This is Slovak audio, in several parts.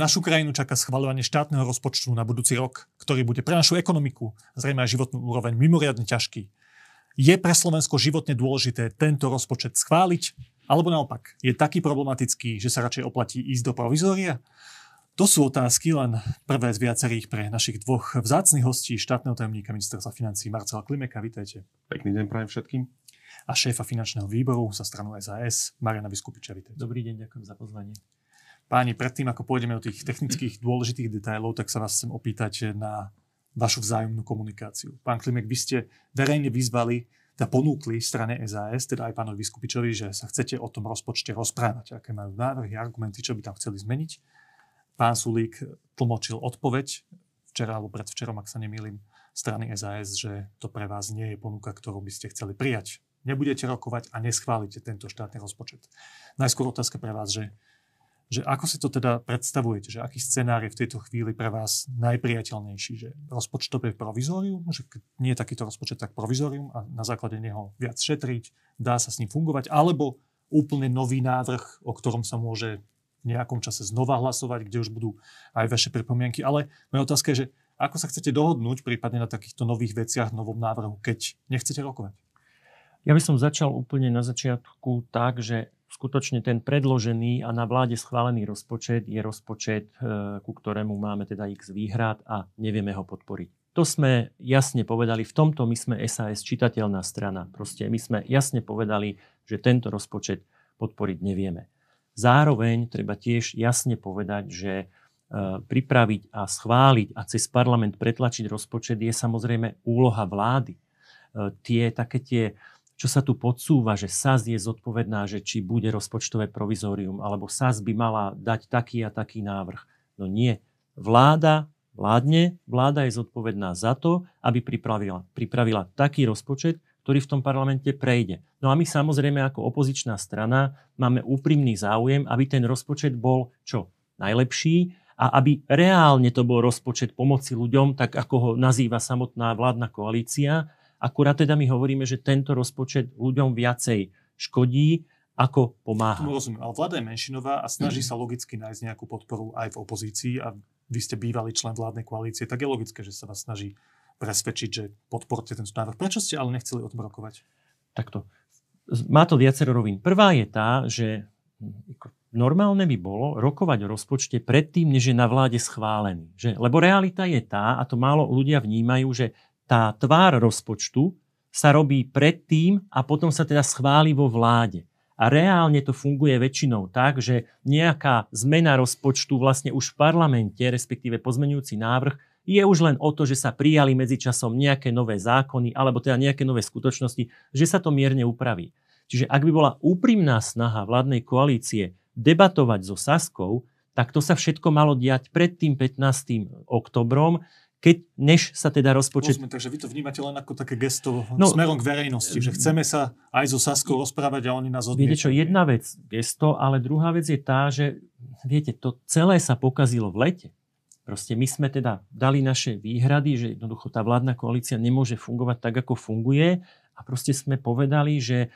Našu krajinu čaká schvaľovanie štátneho rozpočtu na budúci rok, ktorý bude pre našu ekonomiku, zrejme aj životnú úroveň, mimoriadne ťažký. Je pre Slovensko životne dôležité tento rozpočet schváliť, alebo naopak, je taký problematický, že sa radšej oplatí ísť do provizória? To sú otázky, len prvé z viacerých pre našich dvoch vzácnych hostí, štátneho tajomníka ministerstva financí Marcela Klimeka. Vítajte. Pekný deň prajem všetkým. A šéfa finančného výboru za stranu SAS, Mariana Vyskupiča. Vítajte. Dobrý deň, ďakujem za pozvanie. Páni, predtým, ako pôjdeme do tých technických dôležitých detailov, tak sa vás chcem opýtať na vašu vzájomnú komunikáciu. Pán Klimek, vy ste verejne vyzvali, teda ponúkli strane SAS, teda aj pánovi Vyskupičovi, že sa chcete o tom rozpočte rozprávať, aké majú návrhy, argumenty, čo by tam chceli zmeniť. Pán Sulík tlmočil odpoveď včera alebo predvčerom, ak sa nemýlim, strany SAS, že to pre vás nie je ponuka, ktorú by ste chceli prijať. Nebudete rokovať a neschválite tento štátny rozpočet. Najskôr otázka pre vás, že že ako si to teda predstavujete, že aký scenár je v tejto chvíli pre vás najpriateľnejší, že rozpočtové provizórium, že keď nie je takýto rozpočet, tak provizórium a na základe neho viac šetriť, dá sa s ním fungovať, alebo úplne nový návrh, o ktorom sa môže v nejakom čase znova hlasovať, kde už budú aj vaše pripomienky. Ale moja otázka je, že ako sa chcete dohodnúť prípadne na takýchto nových veciach, novom návrhu, keď nechcete rokovať? Ja by som začal úplne na začiatku tak, že skutočne ten predložený a na vláde schválený rozpočet je rozpočet, e, ku ktorému máme teda x výhrad a nevieme ho podporiť. To sme jasne povedali, v tomto my sme SAS čitateľná strana. Proste my sme jasne povedali, že tento rozpočet podporiť nevieme. Zároveň treba tiež jasne povedať, že e, pripraviť a schváliť a cez parlament pretlačiť rozpočet je samozrejme úloha vlády. E, tie také tie čo sa tu podsúva, že SAS je zodpovedná, že či bude rozpočtové provizórium, alebo SAS by mala dať taký a taký návrh. No nie. Vláda vládne, vláda je zodpovedná za to, aby pripravila, pripravila taký rozpočet, ktorý v tom parlamente prejde. No a my samozrejme ako opozičná strana máme úprimný záujem, aby ten rozpočet bol čo? Najlepší a aby reálne to bol rozpočet pomoci ľuďom, tak ako ho nazýva samotná vládna koalícia, Akurát teda my hovoríme, že tento rozpočet ľuďom viacej škodí, ako pomáha. Tomu rozumiem, ale vláda je menšinová a snaží sa logicky nájsť nejakú podporu aj v opozícii a vy ste bývalý člen vládnej koalície, tak je logické, že sa vás snaží presvedčiť, že podporte tento návrh. Prečo ste ale nechceli o tom rokovať? Takto. Má to viacero rovín. Prvá je tá, že normálne by bolo rokovať o rozpočte predtým, než je na vláde schválený. Že? Lebo realita je tá, a to málo ľudia vnímajú, že tá tvár rozpočtu sa robí predtým a potom sa teda schváli vo vláde. A reálne to funguje väčšinou tak, že nejaká zmena rozpočtu vlastne už v parlamente, respektíve pozmenujúci návrh, je už len o to, že sa prijali medzičasom nejaké nové zákony alebo teda nejaké nové skutočnosti, že sa to mierne upraví. Čiže ak by bola úprimná snaha vládnej koalície debatovať so Saskou, tak to sa všetko malo diať pred tým 15. oktobrom, keď než sa teda rozpočet... Rozumiem, takže vy to vnímate len ako také gesto no, smerom k verejnosti, že chceme sa aj so Saskou rozprávať a oni nás odmietajú. Viete čo, jedna vec gesto, ale druhá vec je tá, že viete, to celé sa pokazilo v lete. Proste my sme teda dali naše výhrady, že jednoducho tá vládna koalícia nemôže fungovať tak, ako funguje a proste sme povedali, že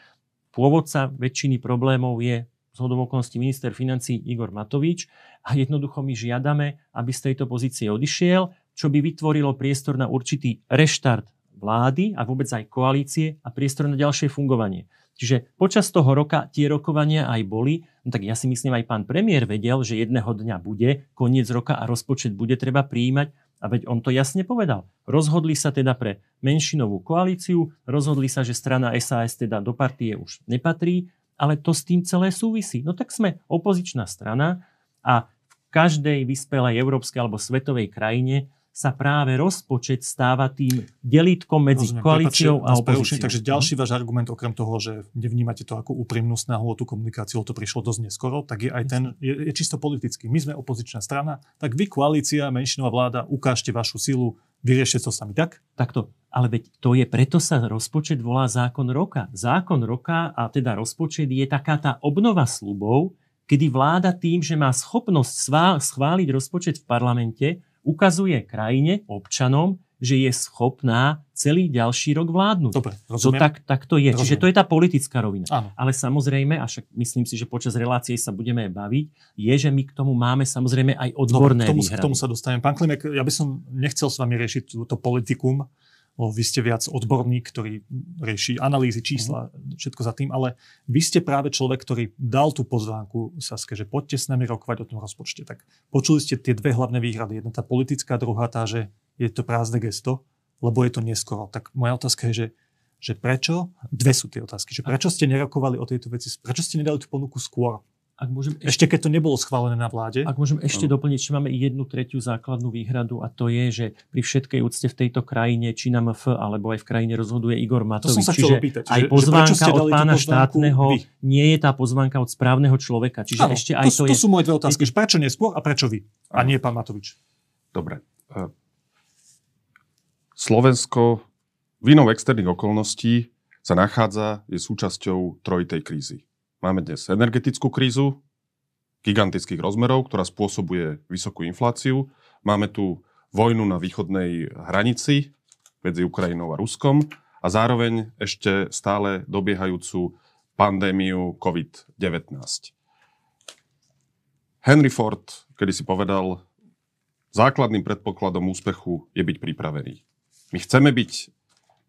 pôvodca väčšiny problémov je z okolností minister financí Igor Matovič a jednoducho my žiadame, aby z tejto pozície odišiel čo by vytvorilo priestor na určitý reštart vlády a vôbec aj koalície a priestor na ďalšie fungovanie. Čiže počas toho roka tie rokovania aj boli, no tak ja si myslím aj pán premiér vedel, že jedného dňa bude koniec roka a rozpočet bude treba prijímať a veď on to jasne povedal. Rozhodli sa teda pre menšinovú koalíciu, rozhodli sa, že strana SAS teda do partie už nepatrí, ale to s tým celé súvisí. No tak sme opozičná strana a v každej vyspelej európskej alebo svetovej krajine sa práve rozpočet stáva tým delítkom medzi Rozumiem, koalíciou a opozíciou. Takže ďalší váš argument, okrem toho, že nevnímate to ako úprimnú snahu o tú komunikáciu, to prišlo dosť neskoro, tak je aj ten, je, je čisto politický. My sme opozičná strana, tak vy, koalícia, menšinová vláda, ukážte vašu silu, vyriešte to sami, tak? Takto. Ale veď to je, preto sa rozpočet volá zákon roka. Zákon roka a teda rozpočet je taká tá obnova slubov, kedy vláda tým, že má schopnosť schváliť rozpočet v parlamente, ukazuje krajine, občanom, že je schopná celý ďalší rok vládnuť. Dobre, To tak, tak to je. Rozumiem. Čiže to je tá politická rovina. Áno. Ale samozrejme, a však myslím si, že počas relácie sa budeme baviť, je, že my k tomu máme samozrejme aj odborné Dobre, k tomu, výhrady. k tomu sa dostanem. Pán Klimek, ja by som nechcel s vami riešiť túto politikum, lebo vy ste viac odborník, ktorý rieši analýzy, čísla, všetko za tým, ale vy ste práve človek, ktorý dal tú pozvánku Saske, že poďte s nami rokovať o tom rozpočte. Tak počuli ste tie dve hlavné výhrady. Jedna tá politická, druhá tá, že je to prázdne gesto, lebo je to neskoro. Tak moja otázka je, že, že prečo, dve sú tie otázky, že prečo ste nerokovali o tejto veci, prečo ste nedali tú ponuku skôr? Ak môžem ešte, Ešte keď to nebolo schválené na vláde. ak môžem ešte doplniť, že máme jednu tretiu základnú výhradu a to je, že pri všetkej úcte v tejto krajine, či na MF, alebo aj v krajine rozhoduje Igor Matovič. som sa Čiže opýtať, aj že- pozvánka od pána štátneho vy? nie je tá pozvánka od správneho človeka. Čiže Áno, ešte aj to, to, to je... sú moje dve otázky. Že prečo neskôr a prečo vy? A nie pán Matovič. Dobre. E, Slovensko vinou externých okolností sa nachádza, je súčasťou trojitej krízy. Máme dnes energetickú krízu gigantických rozmerov, ktorá spôsobuje vysokú infláciu. Máme tu vojnu na východnej hranici medzi Ukrajinou a Ruskom a zároveň ešte stále dobiehajúcu pandémiu COVID-19. Henry Ford kedy si povedal, základným predpokladom úspechu je byť pripravený. My chceme byť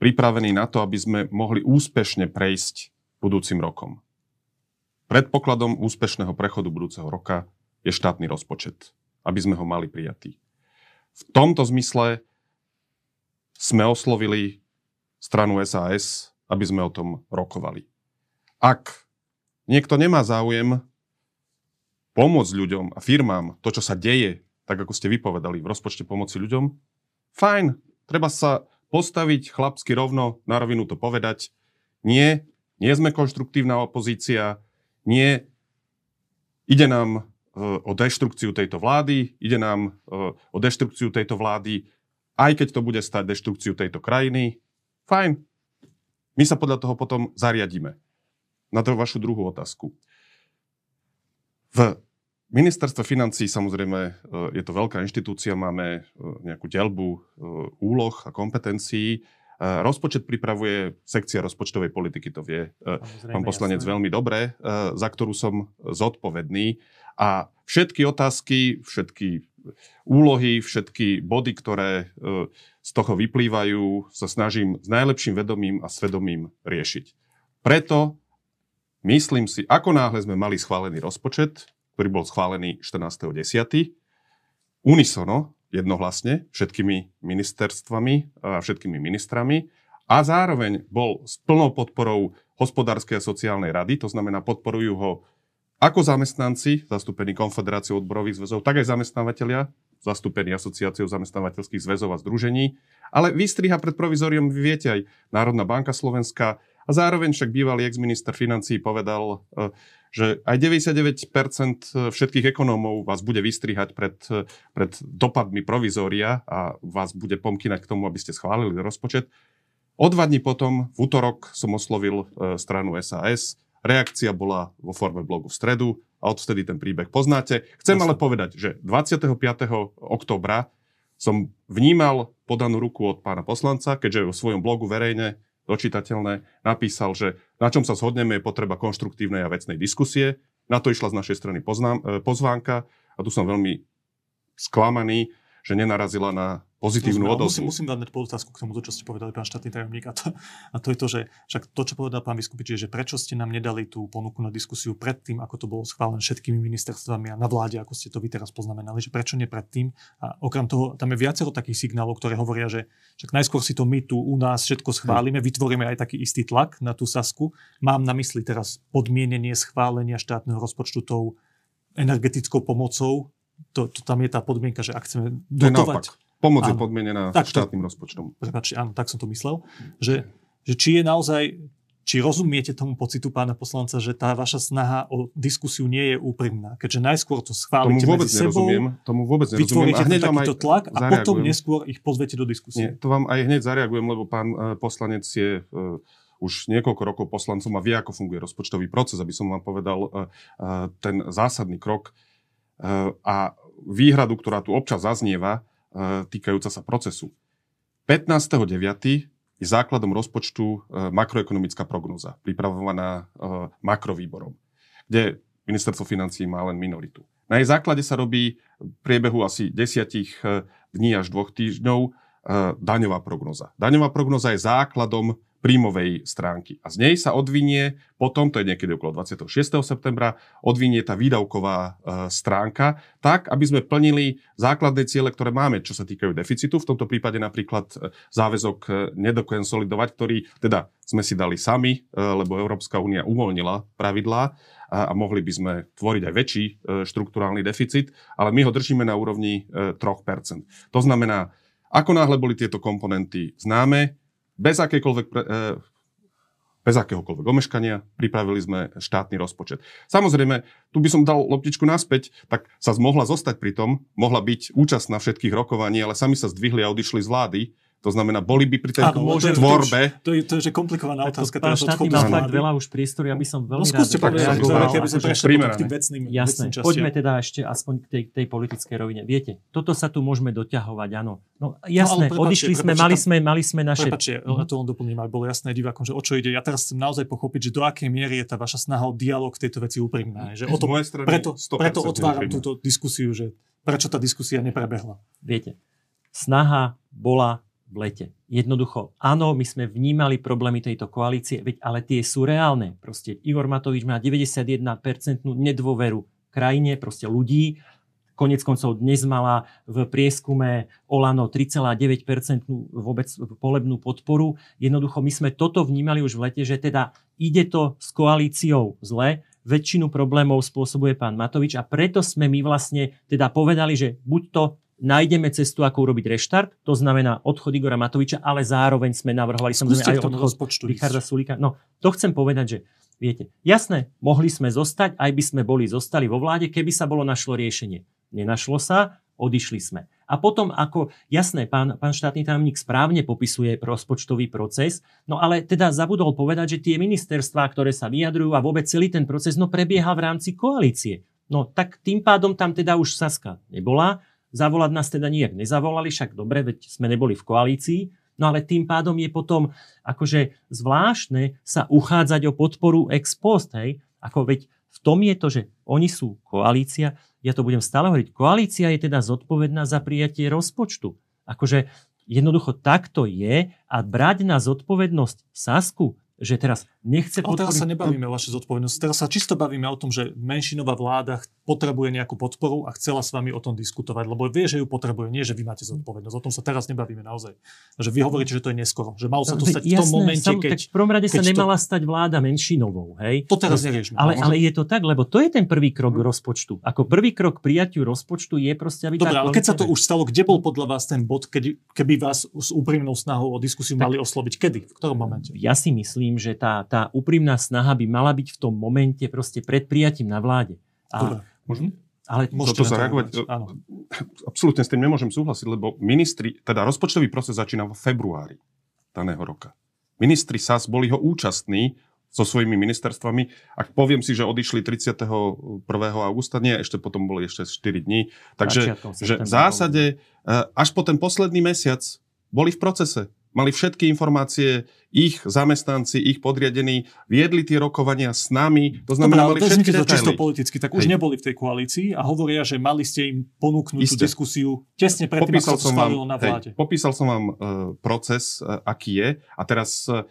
pripravení na to, aby sme mohli úspešne prejsť budúcim rokom. Predpokladom úspešného prechodu budúceho roka je štátny rozpočet, aby sme ho mali prijatý. V tomto zmysle sme oslovili stranu SAS, aby sme o tom rokovali. Ak niekto nemá záujem pomôcť ľuďom a firmám to, čo sa deje, tak ako ste vypovedali v rozpočte pomoci ľuďom, fajn, treba sa postaviť chlapsky rovno, na rovinu to povedať. Nie, nie sme konštruktívna opozícia, nie, ide nám e, o deštrukciu tejto vlády, ide nám e, o deštrukciu tejto vlády, aj keď to bude stať deštrukciu tejto krajiny, fajn. My sa podľa toho potom zariadíme. Na to vašu druhú otázku. V ministerstve financí samozrejme e, je to veľká inštitúcia, máme nejakú ďalbu e, úloh a kompetencií. Rozpočet pripravuje sekcia rozpočtovej politiky, to vie pán poslanec jasné. veľmi dobre, za ktorú som zodpovedný. A všetky otázky, všetky úlohy, všetky body, ktoré z toho vyplývajú, sa snažím s najlepším vedomím a svedomím riešiť. Preto myslím si, ako náhle sme mali schválený rozpočet, ktorý bol schválený 14.10. Unisono, jednohlasne, všetkými ministerstvami a všetkými ministrami a zároveň bol s plnou podporou hospodárskej a sociálnej rady, to znamená podporujú ho ako zamestnanci, zastúpení Konfederáciou odborových zväzov, tak aj zamestnávateľia, zastúpení asociáciou zamestnávateľských zväzov a združení, ale vystriha pred provizoriom, vy viete, aj Národná banka Slovenska a zároveň však bývalý ex-minister financí povedal, eh, že aj 99% všetkých ekonómov vás bude vystrihať pred, pred dopadmi provizória a vás bude pomkynať k tomu, aby ste schválili rozpočet. O dva dní potom, v útorok, som oslovil e, stranu SAS. Reakcia bola vo forme blogu v stredu a odvtedy ten príbeh poznáte. Chcem ale povedať, že 25. oktobra som vnímal podanú ruku od pána poslanca, keďže vo svojom blogu verejne dočítateľné, napísal, že na čom sa zhodneme je potreba konštruktívnej a vecnej diskusie. Na to išla z našej strany poznám, e, pozvánka a tu som veľmi sklamaný, že nenarazila na pozitívnu Rozumiem, odozvu. Musím, musím dať podotázku k tomu, čo ste povedali, pán štátny tajomník. A to, a to je to, že však to, čo povedal pán Vyskupič, je, že prečo ste nám nedali tú ponuku na diskusiu predtým, ako to bolo schválené všetkými ministerstvami a na vláde, ako ste to vy teraz poznamenali, že prečo nie predtým. A okrem toho, tam je viacero takých signálov, ktoré hovoria, že však najskôr si to my tu u nás všetko schválime, vytvoríme aj taký istý tlak na tú Sasku. Mám na mysli teraz podmienenie schválenia štátneho rozpočtu tou energetickou pomocou. To, to, tam je tá podmienka, že ak chceme dotovať Pomoc je Áno. podmienená Tak to- štátnym rozpočtom. prepáčte, áno, tak som to myslel, že, že či je naozaj, či rozumiete tomu pocitu pána poslanca, že tá vaša snaha o diskusiu nie je úprimná, keďže najskôr to Tomu schválite vôbec medzi sebou, nerozumiem. Tomu vôbec nerozumiem. vytvoríte A hneď aj takýto tlak a potom zareagujem. neskôr ich pozvete do Nie, diskusie. to vám aj hneď zareagujem, lebo pán e, poslanec je e, už niekoľko rokov poslancom a vie, ako funguje rozpočtový proces, aby som vám povedal e, ten zásadný krok a výhradu, ktorá tu občas zaznieva, týkajúca sa procesu. 15.9. je základom rozpočtu e, makroekonomická prognoza, pripravovaná e, makrovýborom, kde ministerstvo financí má len minoritu. Na jej základe sa robí v priebehu asi desiatich e, dní až dvoch týždňov daňová prognoza. Daňová prognoza je základom príjmovej stránky. A z nej sa odvinie potom, to je niekedy okolo 26. septembra, odvinie tá výdavková e, stránka, tak, aby sme plnili základné ciele, ktoré máme, čo sa týkajú deficitu. V tomto prípade napríklad e, záväzok e, nedokonsolidovať, ktorý teda sme si dali sami, lebo Európska únia uvoľnila pravidlá a, mohli by sme tvoriť aj väčší e, štruktúrálny deficit, ale my ho držíme na úrovni e, 3%. To znamená, ako náhle boli tieto komponenty známe, bez akékoľvek pre, e, bez akéhokoľvek omeškania, pripravili sme štátny rozpočet. Samozrejme, tu by som dal loptičku naspäť, tak sa mohla zostať pri tom, mohla byť účastná všetkých rokovaní, ale sami sa zdvihli a odišli z vlády to znamená, boli by pri tej Áno, môže, tvorbe... To, je, to je že komplikovaná otázka. Pán štátny mal fakt veľa už priestoru, aby som veľmi no, skúste rád reagoval. Keby sme prešli k tým vecným, Jasné, vecným poďme teda ešte aspoň k tej, tej politickej rovine. Viete, toto sa tu môžeme doťahovať, áno. No jasné, no, odišli sme, mali sme, mali sme naše... Prepačte, mm-hmm. to len doplním, aby bolo jasné divákom, že o čo ide. Ja teraz chcem naozaj pochopiť, že do akej miery je tá vaša snaha o dialog v tejto veci úprimná. Že o to, preto, preto otváram túto diskusiu, že prečo tá diskusia neprebehla. Viete, snaha bola v lete. Jednoducho, áno, my sme vnímali problémy tejto koalície, veď ale tie sú reálne. Proste Igor Matovič má 91% nedôveru krajine, proste ľudí. Konec koncov dnes mala v prieskume Olano 3,9% vôbec polebnú podporu. Jednoducho, my sme toto vnímali už v lete, že teda ide to s koalíciou zle, väčšinu problémov spôsobuje pán Matovič a preto sme my vlastne teda povedali, že buď to nájdeme cestu, ako urobiť reštart, to znamená odchod Igora Matoviča, ale zároveň sme navrhovali samozrejme aj odchod Richarda Sulika. No, to chcem povedať, že viete, jasné, mohli sme zostať, aj by sme boli zostali vo vláde, keby sa bolo našlo riešenie. Nenašlo sa, odišli sme. A potom, ako, jasné, pán, pán štátny tajomník správne popisuje rozpočtový proces, no ale teda zabudol povedať, že tie ministerstvá, ktoré sa vyjadrujú a vôbec celý ten proces, no prebieha v rámci koalície. No tak tým pádom tam teda už Saska nebola, Zavolať nás teda nijak nezavolali, však dobre, veď sme neboli v koalícii, no ale tým pádom je potom akože zvláštne sa uchádzať o podporu ex post, hej? Ako veď v tom je to, že oni sú koalícia, ja to budem stále hovoriť, koalícia je teda zodpovedná za prijatie rozpočtu. Akože jednoducho takto je a brať na zodpovednosť Sasku, že teraz nechce podporiť... teraz sa nebavíme o vašej zodpovednosti. Teraz sa čisto bavíme o tom, že menšinová vláda potrebuje nejakú podporu a chcela s vami o tom diskutovať, lebo vie, že ju potrebuje, nie, že vy máte zodpovednosť. O tom sa teraz nebavíme naozaj. Že vy hovoríte, že to je neskoro. Že malo sa to stať Jasné, v tom momente, sam, keď... Tak v prvom rade sa nemala to... stať vláda menšinovou. Hej? To teraz neriešme. Ale, ale je to tak, lebo to je ten prvý krok hmm. rozpočtu. Ako prvý krok prijatiu rozpočtu je proste, aby... Dobre, ale keď sa to už stalo, kde bol podľa vás ten bod, keď, keby vás s úprimnou snahou o diskusiu tak, mali osloviť? Kedy? V ktorom momente? Ja si myslím, myslím, že tá, tá úprimná snaha by mala byť v tom momente proste pred prijatím na vláde. A, Dobre? Ale Môžete to zareagovať? Áno. Absolútne s tým nemôžem súhlasiť, lebo ministri, teda rozpočtový proces začína v februári daného roka. Ministri SAS boli ho účastní so svojimi ministerstvami. Ak poviem si, že odišli 31. augusta, nie, ešte potom boli ešte 4 dní. Takže že v zásade eh, až po ten posledný mesiac boli v procese mali všetky informácie, ich zamestnanci, ich podriadení, viedli tie rokovania s nami, to znamená, Dobre, mali všetky to čisto politicky, tak už Hej. neboli v tej koalícii a hovoria, že mali ste im ponúknuť Isté. tú diskusiu tesne predtým, ako sa vám, na vláde. Hej, popísal som vám uh, proces, uh, aký je a teraz uh,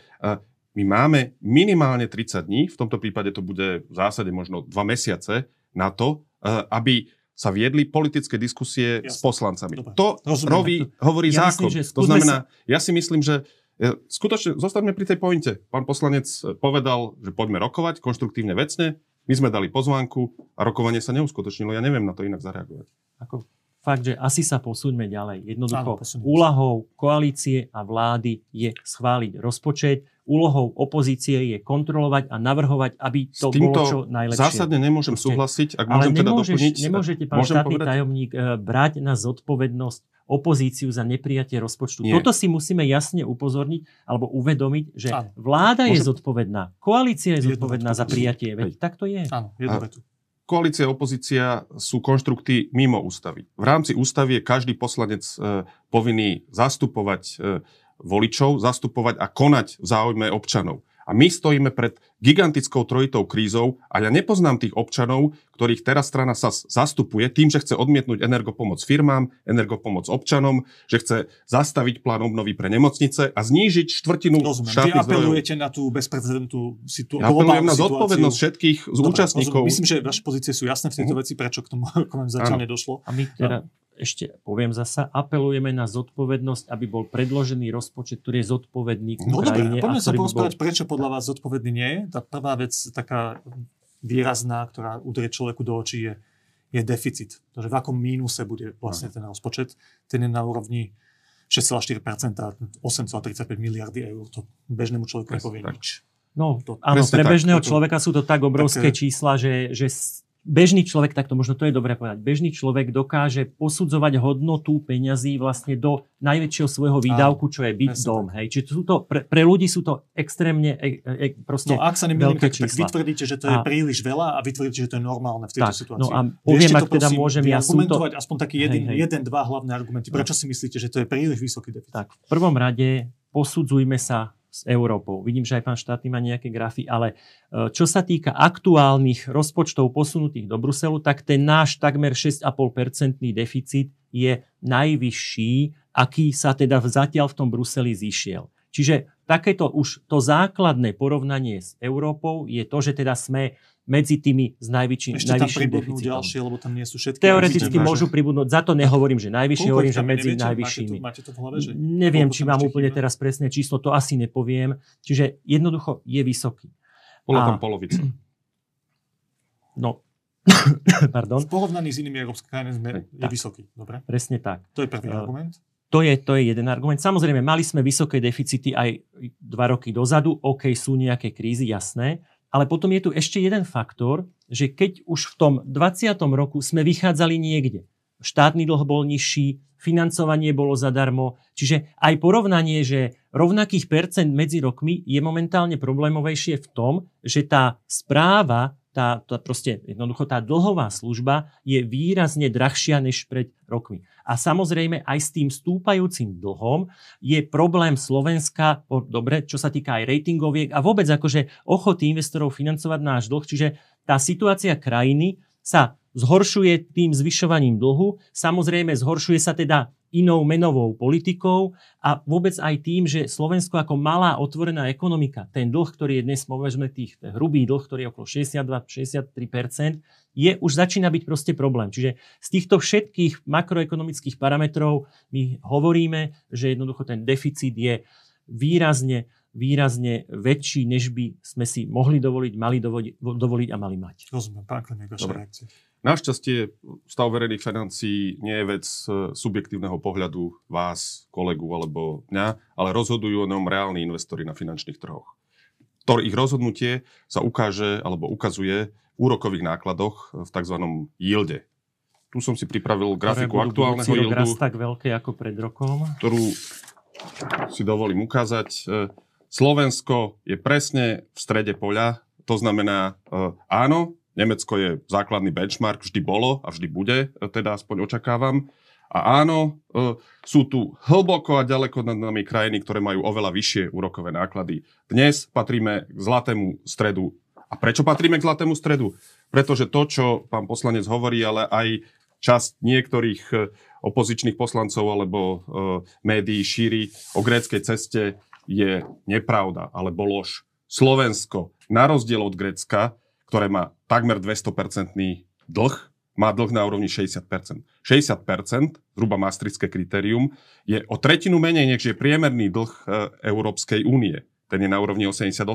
my máme minimálne 30 dní, v tomto prípade to bude v zásade možno 2 mesiace na to, uh, aby sa viedli politické diskusie Jasne. s poslancami. Dobre. To roví, hovorí ja zákon. Myslím, to znamená, sa... ja si myslím, že e, skutočne zostaňme pri tej pointe. Pán poslanec povedal, že poďme rokovať konštruktívne vecne. My sme dali pozvánku a rokovanie sa neuskutočnilo. Ja neviem na to inak zareagovať. Ako fakt, že asi sa posúďme ďalej. Jednoducho, Áno, úlohou koalície a vlády je schváliť rozpočet, úlohou opozície je kontrolovať a navrhovať, aby to bolo čo najlepšie. zásadne nemôžem súhlasiť, ak môžem teda doplniť. Nemôžete, pán štátny povedať? tajomník, eh, brať na zodpovednosť opozíciu za neprijatie rozpočtu. Nie. Toto si musíme jasne upozorniť alebo uvedomiť, že Áno. vláda môžem... je zodpovedná, koalícia je zodpovedná za prijatie. Veď tak to je. Áno, koalícia a opozícia sú konštrukty mimo ústavy. V rámci ústavy je každý poslanec e, povinný zastupovať e, voličov, zastupovať a konať v záujme občanov. A my stojíme pred gigantickou trojitou krízou a ja nepoznám tých občanov, ktorých teraz strana sa zastupuje tým, že chce odmietnúť energopomoc firmám, energopomoc občanom, že chce zastaviť plán obnovy pre nemocnice a znížiť štvrtinu Rozumiem. štátnych Vy apelujete na tú bezprecedentnú situ- Ja apelujem na zodpovednosť všetkých z Dobre, účastníkov. rozumiem. Myslím, že vaše pozície sú jasné v tejto Mhm. veci, prečo k tomu koment zatiaľ nedošlo. A my teda ešte poviem zasa, apelujeme na zodpovednosť, aby bol predložený rozpočet, ktorý je zodpovedný k No dobre, Ukrajine. poďme a sa ktorý by bol... porozprávať, prečo podľa vás zodpovedný nie je. Tá prvá vec, taká výrazná, ktorá udrie človeku do očí, je, je deficit. To, že v akom mínuse bude vlastne ten rozpočet. Ten je na úrovni 6,4%, 8,35 miliardy eur. To bežnému človeku nepovie tak. nič. No, To- áno, pre tak. bežného človeka sú to tak obrovské také- čísla, že, že bežný človek, takto možno to je dobré povedať, bežný človek dokáže posudzovať hodnotu peňazí vlastne do najväčšieho svojho výdavku, čo je byt, presne dom. Hej. Čiže sú to, pre, pre ľudí sú to extrémne e, e, proste... No ak sa nemýlim, tak, tak vy tvrdíte, že to je A- príliš veľa a vy tvrdíte, že to je normálne v tejto Tak, situácii. no a poviem, ak teda môžem, ja som to- aspoň taký jeden, Hej, hej. jeden, dva hlavné argumenty. Prečo si myslíte, že to je príliš vysoký deficit? Tak, v prvom rade posudzujme sa s Európou. Vidím, že aj pán štátny má nejaké grafy, ale e, čo sa týka aktuálnych rozpočtov posunutých do Bruselu, tak ten náš takmer 6,5% deficit je najvyšší, aký sa teda zatiaľ v tom Bruseli zišiel. Čiže takéto už to základné porovnanie s Európou je to, že teda sme medzi tými s najvyšším, Ešte najvyšším deficitom. ďalšie, lebo tam nie sú všetky. Teoreticky Uvidíme, môžu pribudnúť, za to nehovorím, že najvyššie, Koľko hovorím, že medzi neviete? najvyššími. Máte to, máte to v hlave, že... Neviem, koľko či mám úplne chýba? teraz presné číslo, to asi nepoviem. Čiže jednoducho je vysoký. Bola A- tam polovica. No, pardon, V porovnaní s inými európskymi krajinami sme, je vysoký. Dobre? presne tak. To je prvý Eh, argument. To je, to je jeden argument. Samozrejme, mali sme vysoké deficity aj dva roky dozadu. OK, sú nejaké krízy, jasné. Ale potom je tu ešte jeden faktor, že keď už v tom 20. roku sme vychádzali niekde, štátny dlh bol nižší, financovanie bolo zadarmo, čiže aj porovnanie, že rovnakých percent medzi rokmi je momentálne problémovejšie v tom, že tá správa, tá, tá proste jednoducho tá dlhová služba je výrazne drahšia než pred rokmi. A samozrejme aj s tým stúpajúcim dlhom je problém Slovenska, dobre, čo sa týka aj ratingoviek a vôbec akože ochoty investorov financovať náš dlh, čiže tá situácia krajiny sa zhoršuje tým zvyšovaním dlhu, samozrejme zhoršuje sa teda inou menovou politikou a vôbec aj tým, že Slovensko ako malá otvorená ekonomika, ten dlh, ktorý je dnes, povedzme, tých, ten hrubý dlh, ktorý je okolo 62-63%, je už začína byť proste problém. Čiže z týchto všetkých makroekonomických parametrov my hovoríme, že jednoducho ten deficit je výrazne, výrazne väčší, než by sme si mohli dovoliť, mali dovoliť, dovoliť a mali mať. Rozumiem, pán Klemek, vaša reakcia. Našťastie stav verejných financií nie je vec e, subjektívneho pohľadu vás, kolegu alebo mňa, ale rozhodujú o ňom reálni investori na finančných trhoch. To ich rozhodnutie sa ukáže alebo ukazuje v úrokových nákladoch v tzv. yielde. Tu som si pripravil grafiku aktuálneho rok raz yieldu, tak veľké ako pred rokom. ktorú si dovolím ukázať. E, Slovensko je presne v strede poľa, to znamená e, áno, Nemecko je základný benchmark, vždy bolo a vždy bude, e, teda aspoň očakávam. A áno, e, sú tu hlboko a ďaleko nad nami krajiny, ktoré majú oveľa vyššie úrokové náklady. Dnes patríme k zlatému stredu. A prečo patríme k zlatému stredu? Pretože to, čo pán poslanec hovorí, ale aj časť niektorých e, opozičných poslancov alebo médií šíri o gréckej ceste je nepravda alebo lož. Slovensko, na rozdiel od Grécka, ktoré má takmer 200% dlh, má dlh na úrovni 60%. 60%, zhruba maastrichtské kritérium, je o tretinu menej, než je priemerný dlh e, Európskej únie. Ten je na úrovni 88%.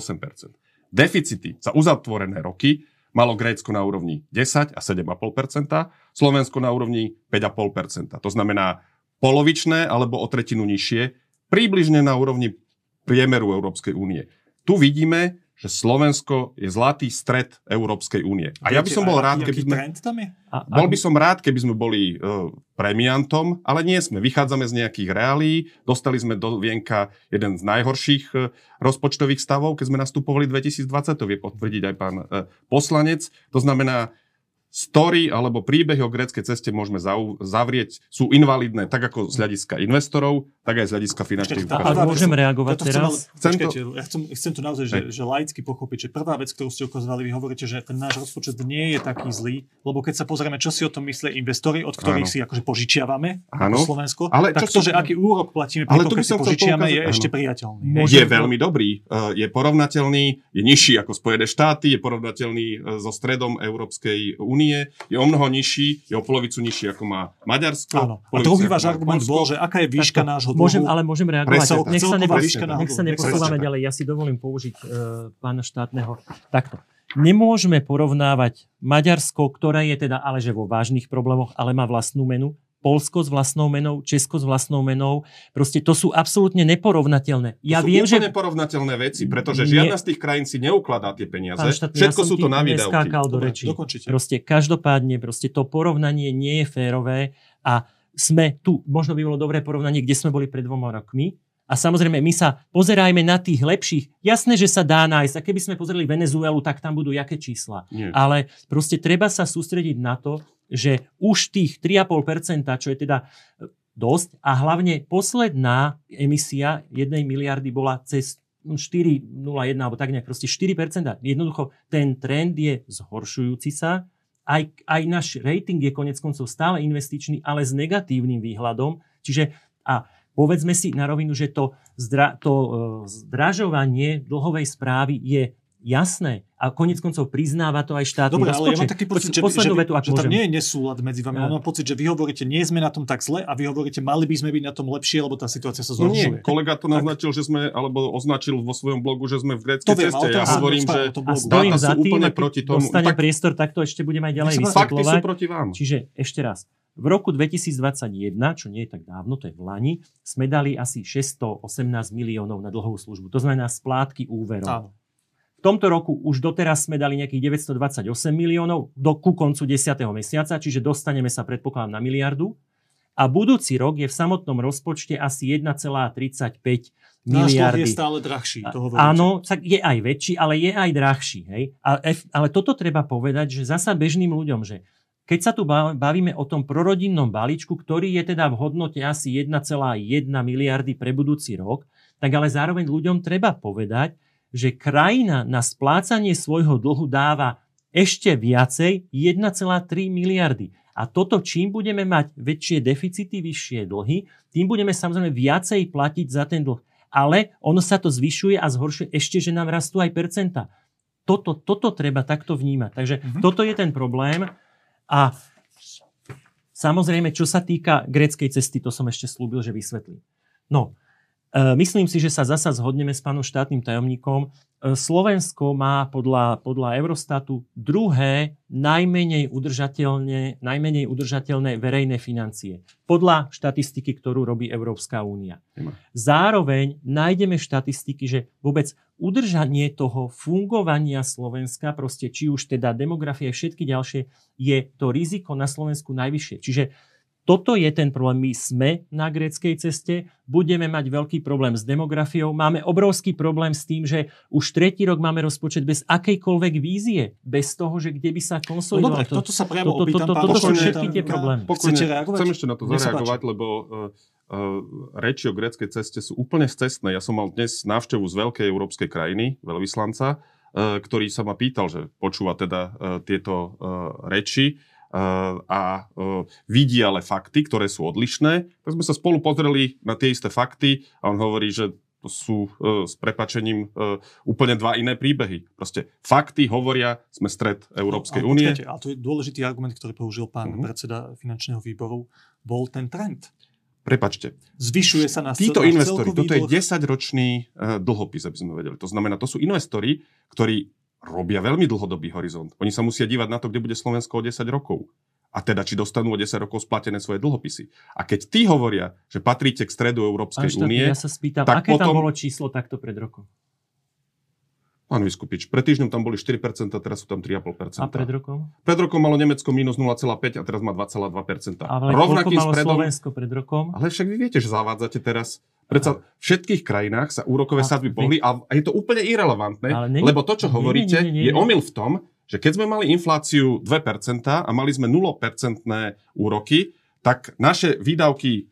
Deficity za uzatvorené roky malo Grécko na úrovni 10 a 7,5%, Slovensko na úrovni 5,5%. To znamená polovičné alebo o tretinu nižšie, približne na úrovni priemeru Európskej únie. Tu vidíme, že Slovensko je zlatý stred Európskej únie. A ja by som bol rád, keby sme... Bol by som rád, keby sme boli uh, premiantom, ale nie sme. Vychádzame z nejakých reálí. Dostali sme do vienka jeden z najhorších uh, rozpočtových stavov, keď sme nastupovali 2020. To vie potvrdiť aj pán uh, poslanec. To znamená, story alebo príbehy o gréckej ceste môžeme zau- zavrieť, sú invalidné tak ako z hľadiska investorov, tak aj z hľadiska finančných ukazov. môžem reagovať toto chcem teraz? ale- Chcem Počkajte, ja chcem, chcem to naozaj, že, že laicky pochopiť, že prvá vec, ktorú ste ukazovali, vy hovoríte, že ten náš rozpočet nie je taký zlý, lebo keď sa pozrieme, čo si o tom myslia investori, od ktorých Áno. si akože požičiavame Áno. ako Slovensko, Ale tak čo to, si- že aký úrok platíme Ale tom, by keď si som požičiame, je poukázať- ešte áno. priateľný. Môže- hej? Je Môžem to- veľmi dobrý, eh, je porovnateľný, je nižší ako Spojené štáty, je porovnateľný eh, so stredom Európskej únie, je o mnoho nižší, je o polovicu nižší ako má Maďarsko. Áno. A druhý váš argument bol, že aká je výška Takto. nášho dlhu. Môžem, ale môžem reagovať. Presne. Nech sa, nepo, výška nech sa neposúvame ďalej. Ja si dovolím použiť uh, pána štátneho. Takto. Nemôžeme porovnávať Maďarsko, ktoré je teda ale že vo vážnych problémoch, ale má vlastnú menu, Polsko s vlastnou menou, Česko s vlastnou menou. Proste to sú absolútne neporovnateľné. Ja to sú viem, že... úplne porovnateľné veci, pretože Nie. žiadna z tých krajín si neukladá tie peniaze. Pán štátny, Všetko ja sú to na výdavky. do dokončite. Proste každopádne, proste to porovnanie nie je férové a sme tu, možno by bolo dobré porovnanie, kde sme boli pred dvoma rokmi. A samozrejme, my sa pozerajme na tých lepších. Jasné, že sa dá nájsť. A keby sme pozreli Venezuelu, tak tam budú jaké čísla. Nie. Ale proste treba sa sústrediť na to, že už tých 3,5%, čo je teda e, dosť, a hlavne posledná emisia 1 miliardy bola cez 4,01 alebo tak nejak, proste 4%. Jednoducho ten trend je zhoršujúci sa, aj, aj náš rating je konec koncov stále investičný, ale s negatívnym výhľadom. Čiže a povedzme si na rovinu, že to, zdra, to e, zdražovanie dlhovej správy je jasné a konec koncov priznáva to aj štátny Dobre, ale ja rozpočet. mám taký pocit, že, že, vetu, že tam môžem. nie je nesúlad medzi vami. Ja. Mám pocit, že vy hovoríte, nie sme na tom tak zle a vy hovoríte, mali by sme byť na tom lepšie, lebo tá situácia sa No zhoršuje. nie, kolega to naznačil, že sme, alebo označil vo svojom blogu, že sme v gréckej ceste. Ja hovorím, že dáta za sú tým, úplne proti tomu. dostane Tak- priestor, tak to ešte budem aj ďalej sa fakty sú vysvetľovať. proti vám. Čiže ešte raz. V roku 2021, čo nie je tak dávno, to je v Lani, sme dali asi 618 miliónov na dlhovú službu. To znamená splátky úverov. Áno. V tomto roku už doteraz sme dali nejakých 928 miliónov do ku koncu 10. mesiaca, čiže dostaneme sa predpokladám na miliardu. A budúci rok je v samotnom rozpočte asi 1,35 Náš dlh miliardy. je stále drahší, to hovoríte. Áno, tak je aj väčší, ale je aj drahší. Hej? A, ef- ale toto treba povedať, že zasa bežným ľuďom, že keď sa tu ba- bavíme o tom prorodinnom balíčku, ktorý je teda v hodnote asi 1,1 miliardy pre budúci rok, tak ale zároveň ľuďom treba povedať, že krajina na splácanie svojho dlhu dáva ešte viacej 1,3 miliardy. A toto, čím budeme mať väčšie deficity, vyššie dlhy, tým budeme samozrejme viacej platiť za ten dlh. Ale ono sa to zvyšuje a zhoršuje ešte, že nám rastú aj percenta. Toto, toto treba takto vnímať. Takže Mhm. mm-hmm. toto je ten problém. A samozrejme, čo sa týka gréckej cesty, to som ešte slúbil, že vysvetlím. No, myslím si, že sa zasa zhodneme s pánom štátnym tajomníkom. E, Slovensko má podľa, podľa Eurostatu druhé najmenej, udržateľne, najmenej udržateľné verejné financie. Podľa štatistiky, ktorú robí Európska únia. Zároveň nájdeme štatistiky, že vôbec udržanie toho fungovania Slovenska, proste či už teda demografie a všetky ďalšie, je to riziko na Slovensku najvyššie. Čiže toto je ten problém. My sme na gréckej ceste, budeme mať veľký problém s demografiou, máme obrovský problém s tým, že už tretí rok máme rozpočet bez akejkoľvek vízie, bez toho, že kde by sa No konsolidoval. dobre, toto sa priamo toto- opýtam. toto- pán toto sú všetky tie problémy. Pokojne? Chcem ešte na to zareagovať, lebo uh, uh, reči o gréckej ceste sú úplne scestné. Ja som mal dnes návštevu z veľkej európskej krajiny, veľvyslanca, uh, ktorý sa ma pýtal, že počúva teda uh, tieto uh, reči a vidí ale fakty, ktoré sú odlišné. Tak sme sa spolu pozreli na tie isté fakty a on hovorí, že to sú uh, s prepačením uh, úplne dva iné príbehy. Proste fakty hovoria, sme stred Európskej No, ale únie. počkajte, Ale to je dôležitý argument, ktorý použil pán Mhm. predseda finančného výboru, bol ten trend. Prepačte, Zvyšuje sa na Títo investori, toto je dlh. 10-ročný uh, dlhopis, aby sme vedeli. To znamená, to sú investori, ktorí robia veľmi dlhodobý horizont. Oni sa musia dívať na to, kde bude Slovensko o 10 rokov. A teda, či dostanú o 10 rokov splatené svoje dlhopisy. A keď tí hovoria, že patríte k stredu Európskej únie, ja sa spýtam, tak aké tam potom- bolo číslo takto pred rokom? pán Vyskupič, pred týždňom tam boli 4%, teraz sú tam 3,5%. A pred rokom? Pred rokom malo Nemecko minus 0,5 a teraz má 2,2%. Ale Rovnakým koľko malo spredom, Slovensko pred rokom? Ale však vy viete, že zavádzate teraz. Predsa v všetkých krajinách sa úrokové sadzby pohli a je to úplne irrelevantné, není- lebo to, čo nie, nie, hovoríte, nie, nie, nie. je omyl v tom, že keď sme mali infláciu 2% a mali sme 0% úroky, tak naše výdavky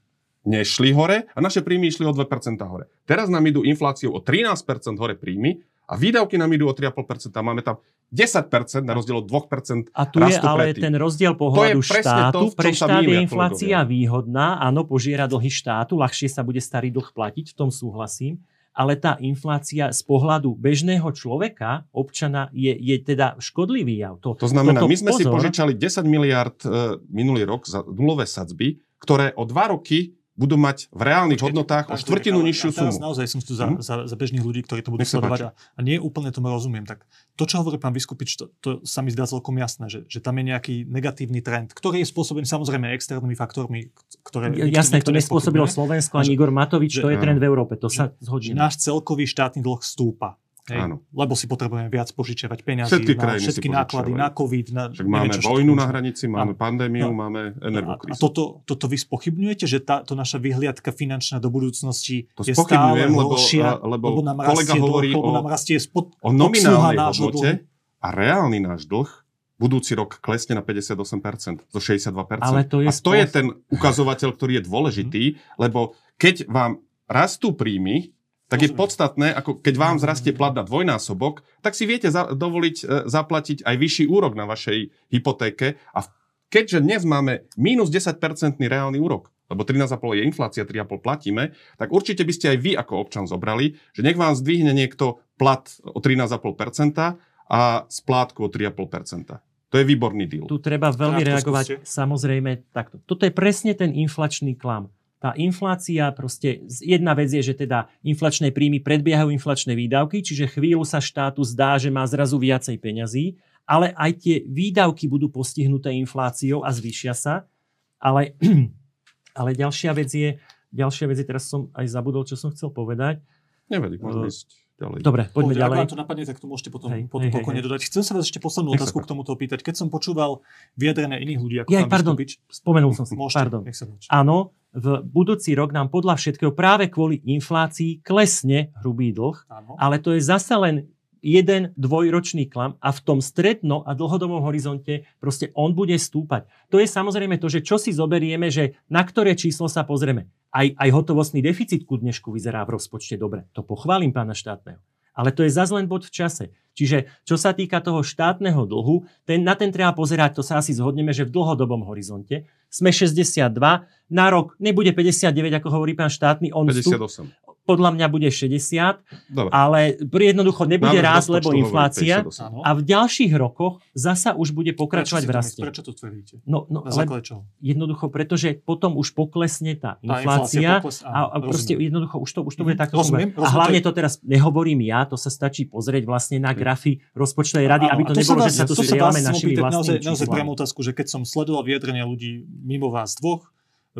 nešli hore a naše príjmy išli o 2% hore. Teraz nám idú infláciu o 13% hore príjmy a výdavky nám idú o 3,5%. Máme tam 10% na rozdiel od 2% A tu je ale predtým. ten rozdiel pohľadu štátu. To, Pre štát je inflácia kolegovia. výhodná, áno, požiera dlhy štátu, ľahšie sa bude starý dlh platiť, v tom súhlasím ale tá inflácia z pohľadu bežného človeka, občana, je, je teda škodlivý jav. To, to znamená, toto, my sme pozor, si požičali 10 miliard e, minulý rok za nulové sadzby, ktoré o dva roky budú mať v reálnych Počkej, hodnotách o štvrtinu nižšiu sumu. naozaj som tu za, hmm? za, za bežných ľudí, ktorí to budú sledovať a, a nie úplne tomu rozumiem. Tak to, čo hovorí pán Vyskupič, to, to sa mi zdá celkom jasné, že, že tam je nejaký negatívny trend, ktorý je spôsobený samozrejme externými faktormi, ktoré... Jasné, to nespôsobilo Slovensko ani Igor Matovič, že, to je trend v Európe, to sa zhodíme. Náš celkový štátny dlh stúpa. Hej, Áno. Lebo si potrebujeme viac požičiavať peniazy všetky na všetky náklady, na COVID. Na, Však máme neviem, vojnu na hranici, máme pandémiu, no, máme energokrízu. A toto, toto vy spochybňujete, že táto naša vyhliadka finančná do budúcnosti to je stále lebo, horšia, lebo, lebo nám kolega hovorí dlh, o, nám rastie spod, o nominálnej hodnote a reálny náš dlh budúci rok klesne na 58%, zo 62%. Ale to je a to je ten ukazovateľ, ktorý je dôležitý, lebo keď vám rastú príjmy, tak je podstatné, ako keď vám zrastie plat na dvojnásobok, tak si viete za, dovoliť e, zaplatiť aj vyšší úrok na vašej hypotéke. A keďže dnes máme minus 10% reálny úrok, lebo 13,5 je inflácia, 3,5 platíme, tak určite by ste aj vy ako občan zobrali, že nech vám zdvihne niekto plat o 13,5% a splátku o 3,5%. To je výborný deal. Tu treba veľmi reagovať, samozrejme, takto. Toto je presne ten inflačný klam tá inflácia, proste jedna vec je, že teda inflačné príjmy predbiehajú inflačné výdavky, čiže chvíľu sa štátu zdá, že má zrazu viacej peňazí, ale aj tie výdavky budú postihnuté infláciou a zvyšia sa. Ale, ale ďalšia vec je, ďalšia vec je, teraz som aj zabudol, čo som chcel povedať. Nevadí, môžeme uh, ísť ďalej. Dobre, poďme Dobre, ďalej. Ak vám to napadne, tak to môžete potom, hej, potom hej, pokojne hej. dodať. Chcem sa vás ešte poslednú otázku k tomuto opýtať. Keď som počúval vyjadrené iných ľudí, ako ja, pardon, Vyskupič, spomenul som si. Môžete, pardon. Áno, v budúci rok nám podľa všetkého práve kvôli inflácii klesne hrubý dlh, ano. ale to je zase len jeden dvojročný klam a v tom stredno a dlhodobom horizonte proste on bude stúpať. To je samozrejme to, že čo si zoberieme, že na ktoré číslo sa pozrieme. Aj, aj hotovostný deficit ku dnešku vyzerá v rozpočte dobre. To pochválim pána štátneho. Ale to je zase len bod v čase. Čiže čo sa týka toho štátneho dlhu, ten, na ten treba pozerať, to sa asi zhodneme, že v dlhodobom horizonte sme 62, na rok nebude 59, ako hovorí pán štátny, on 58 podľa mňa bude 60, Dobre. ale jednoducho nebude rásť, lebo inflácia. a v ďalších rokoch zasa už bude pokračovať v raste. Prečo to tvrdíte? No, no, ale jednoducho, pretože potom už poklesne tá inflácia, tá inflácia pokles, a, a proste jednoducho už to, už to bude mhm. takto rozumiem, rozumiem, A hlavne to teraz nehovorím ja, to sa stačí pozrieť vlastne na grafy rozpočtovej rady, aby to, to nebolo, že sa tu strieľame našimi vlastnými Naozaj priamo otázku, že keď som sledoval vyjadrenia ľudí mimo vás dvoch,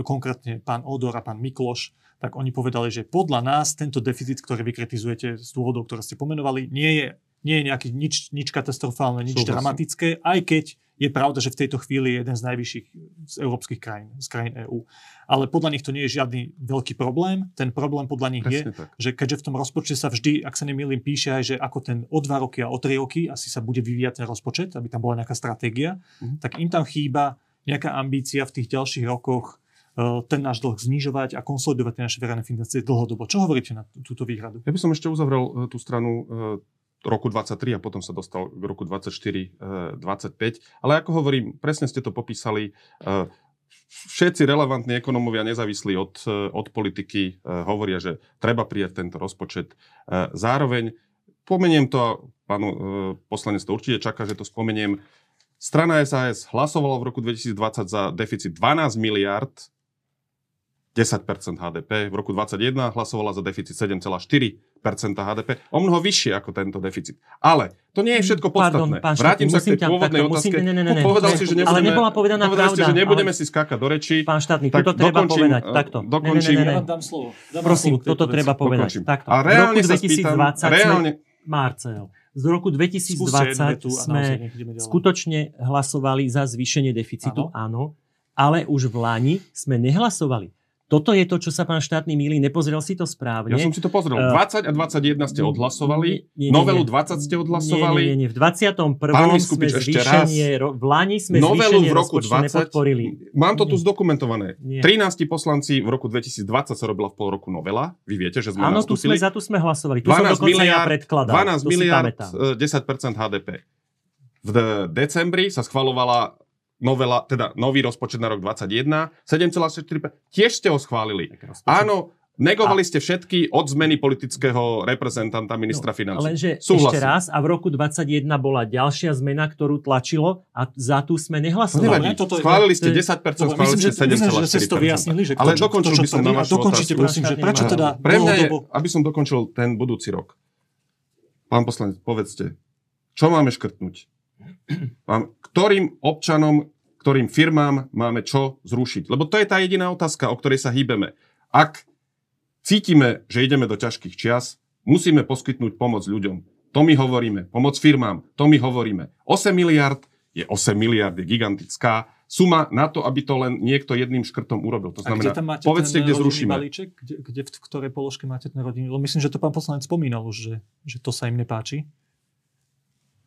konkrétne pán Odor a pán Mikloš, tak oni povedali, že podľa nás tento deficit, ktorý vy kritizujete z dôvodov, ktoré ste pomenovali, nie je, nie je nejaký nič, nič katastrofálne, nič Súhlasím. dramatické, aj keď je pravda, že v tejto chvíli je jeden z najvyšších z európskych krajín, z krajín EÚ. Ale podľa nich to nie je žiadny veľký problém. Ten problém podľa nich Presne je, tak. že keďže v tom rozpočte sa vždy, ak sa nemýlim, píše aj, že ako ten o dva roky a o tri roky asi sa bude vyvíjať ten rozpočet, aby tam bola nejaká stratégia, mm. tak im tam chýba nejaká ambícia v tých ďalších rokoch ten náš dlh znižovať a konsolidovať tie naše verejné financie dlhodobo. Čo hovoríte na túto výhradu? Ja by som ešte uzavrel eh, tú stranu eh, roku 23 a potom sa dostal k roku 24-25. Ale ako hovorím, presne ste to popísali, všetci relevantní ekonomovia nezávislí od, od politiky hovoria, že treba prijať tento rozpočet. Zároveň, pomeniem to, pánu poslanec to určite čaká, že to spomeniem, strana SAS hlasovala v roku 2020 za deficit 12 miliard 10% HDP. V roku 2021 hlasovala za deficit 7,4% HDP. O mnoho vyššie ako tento deficit. Ale to nie je všetko podstatné. Pardon, pán Vrátim sa k tej pôvodnej otázke. ne, ne, ne, povedal si, že nebudeme, ale nebola povedaná povedal pravda. Ste, že nebudeme ale... si skákať do rečí. Pán štátny, toto treba dokončím, povedať. Takto. Dokončím. Ne, ne, ne, ne. Dám slovo. Dám Prosím, toto treba povedať. Takto. A reálne sa spýtam, reálne... Marcel, z roku 2020 sme skutočne hlasovali za zvýšenie deficitu, áno, ale už v Lani sme nehlasovali Toto je to, čo sa pán štátny milí, nepozrel si to správne. Ja som si to pozrel. Eh, 20 a 21 ste odhlasovali, Nie, nie, novelu nie. 20 ste odhlasovali. Nie, nie, nie, v 21. Pán sme Vyskupič, ešte ro- v Lani sme Novelu v roku rozpočtu 20 nepodporili. Mám to tu Nie. zdokumentované. Nie. 13 poslanci v roku 2020 sa robila v pol roku novela. Vy viete, že sme Áno, tu sme, za tu sme hlasovali. Tu som 12 dokonca ja miliard, predkladal. 12 to si miliard, pamätám. e, 10% HDP. V de- decembri sa schvalovala novela, teda nový rozpočet na rok 21, 7,4%. Tiež ste ho schválili. Áno, negovali ste všetky od zmeny politického reprezentanta ministra No, financí. Lenže Súhlasím. ešte raz, a v roku 21 bola ďalšia zmena, ktorú tlačilo a za tú sme To nehlasovali. toto je- Schválili ste to je- 10%, Dobre, schválili myslím, ste že, myslím, že ste si to 7,4%. vyjasnili, že Ale to, dokončil to, čo by som na a vašu dokončite, otázku. prosím, že prečo teda Pre mňa je, aby som dokončil ten budúci rok. Pán poslanec, povedzte, čo máme škrtnúť? Mám, ktorým občanom, ktorým firmám máme čo zrušiť? Lebo to je tá jediná otázka, o ktorej sa hýbeme. Ak cítime, že ideme do ťažkých čias, musíme poskytnúť pomoc ľuďom. To my hovoríme. Pomoc firmám. To my hovoríme. 8 miliard je 8 miliard, je gigantická suma na to, aby to len niekto jedným škrtom urobil. To A kde znamená, tam máte povedzte, kde rodinný zrušíme. balíček? Kde, kde, v ktorej položke máte ten rodinný? Lebo myslím, že to pán poslanec spomínal už, že, že to sa im nepáči.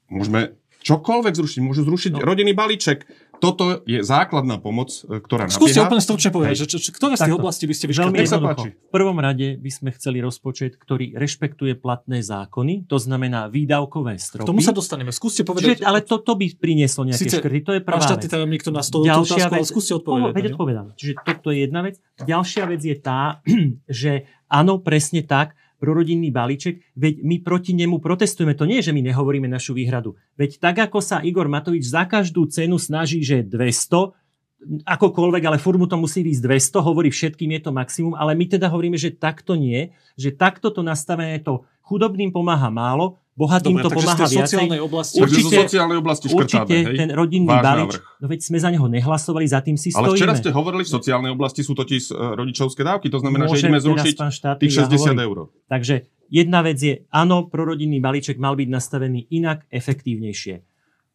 Môžeme čokoľvek zrušiť. Môžu zrušiť No. rodinný balíček. Toto je základná pomoc, e, ktorá Skúste nabieha. úplne stručne povedať, že, čo, čo, ktoré z tých oblastí by ste vyškrtli? V prvom rade by sme chceli rozpočet, ktorý rešpektuje platné zákony, to znamená výdavkové K stropy. tomu sa dostaneme. Skúste Čiže, povedať. ale to, to by prinieslo nejaké Síce škrty, to je prvá vec. tajomník to na tú Ďalšia otázku, ale vec, skúste odpovedať. veď odpovedám. Čiže toto je jedna vec. Ďalšia vec je tá, že áno, presne tak, prorodinný balíček, veď my proti nemu protestujeme. To nie je, že my nehovoríme našu výhradu. Veď tak, ako sa Igor Matovič za každú cenu snaží, že 200, akokoľvek, ale furt mu to musí ísť 200, hovorí všetkým je to maximum, ale my teda hovoríme, že takto nie, že takto to nastavené to chudobným pomáha málo, bohatým Dobre, to pomáha viacej. sociálnej oblasti... Určite- zo sociálnej oblasti škrtáme, Určite hej? ten rodinný Váš balíč, návrh. no veď sme za neho nehlasovali, za tým si Ale stojíme. včera ste hovorili, v sociálnej oblasti sú totiž e, rodičovské dávky. To znamená, Môže že ideme zrušiť tých ja 60 hovoriť. eur. Takže jedna vec je, áno, prorodinný balíček mal byť nastavený inak, efektívnejšie. E,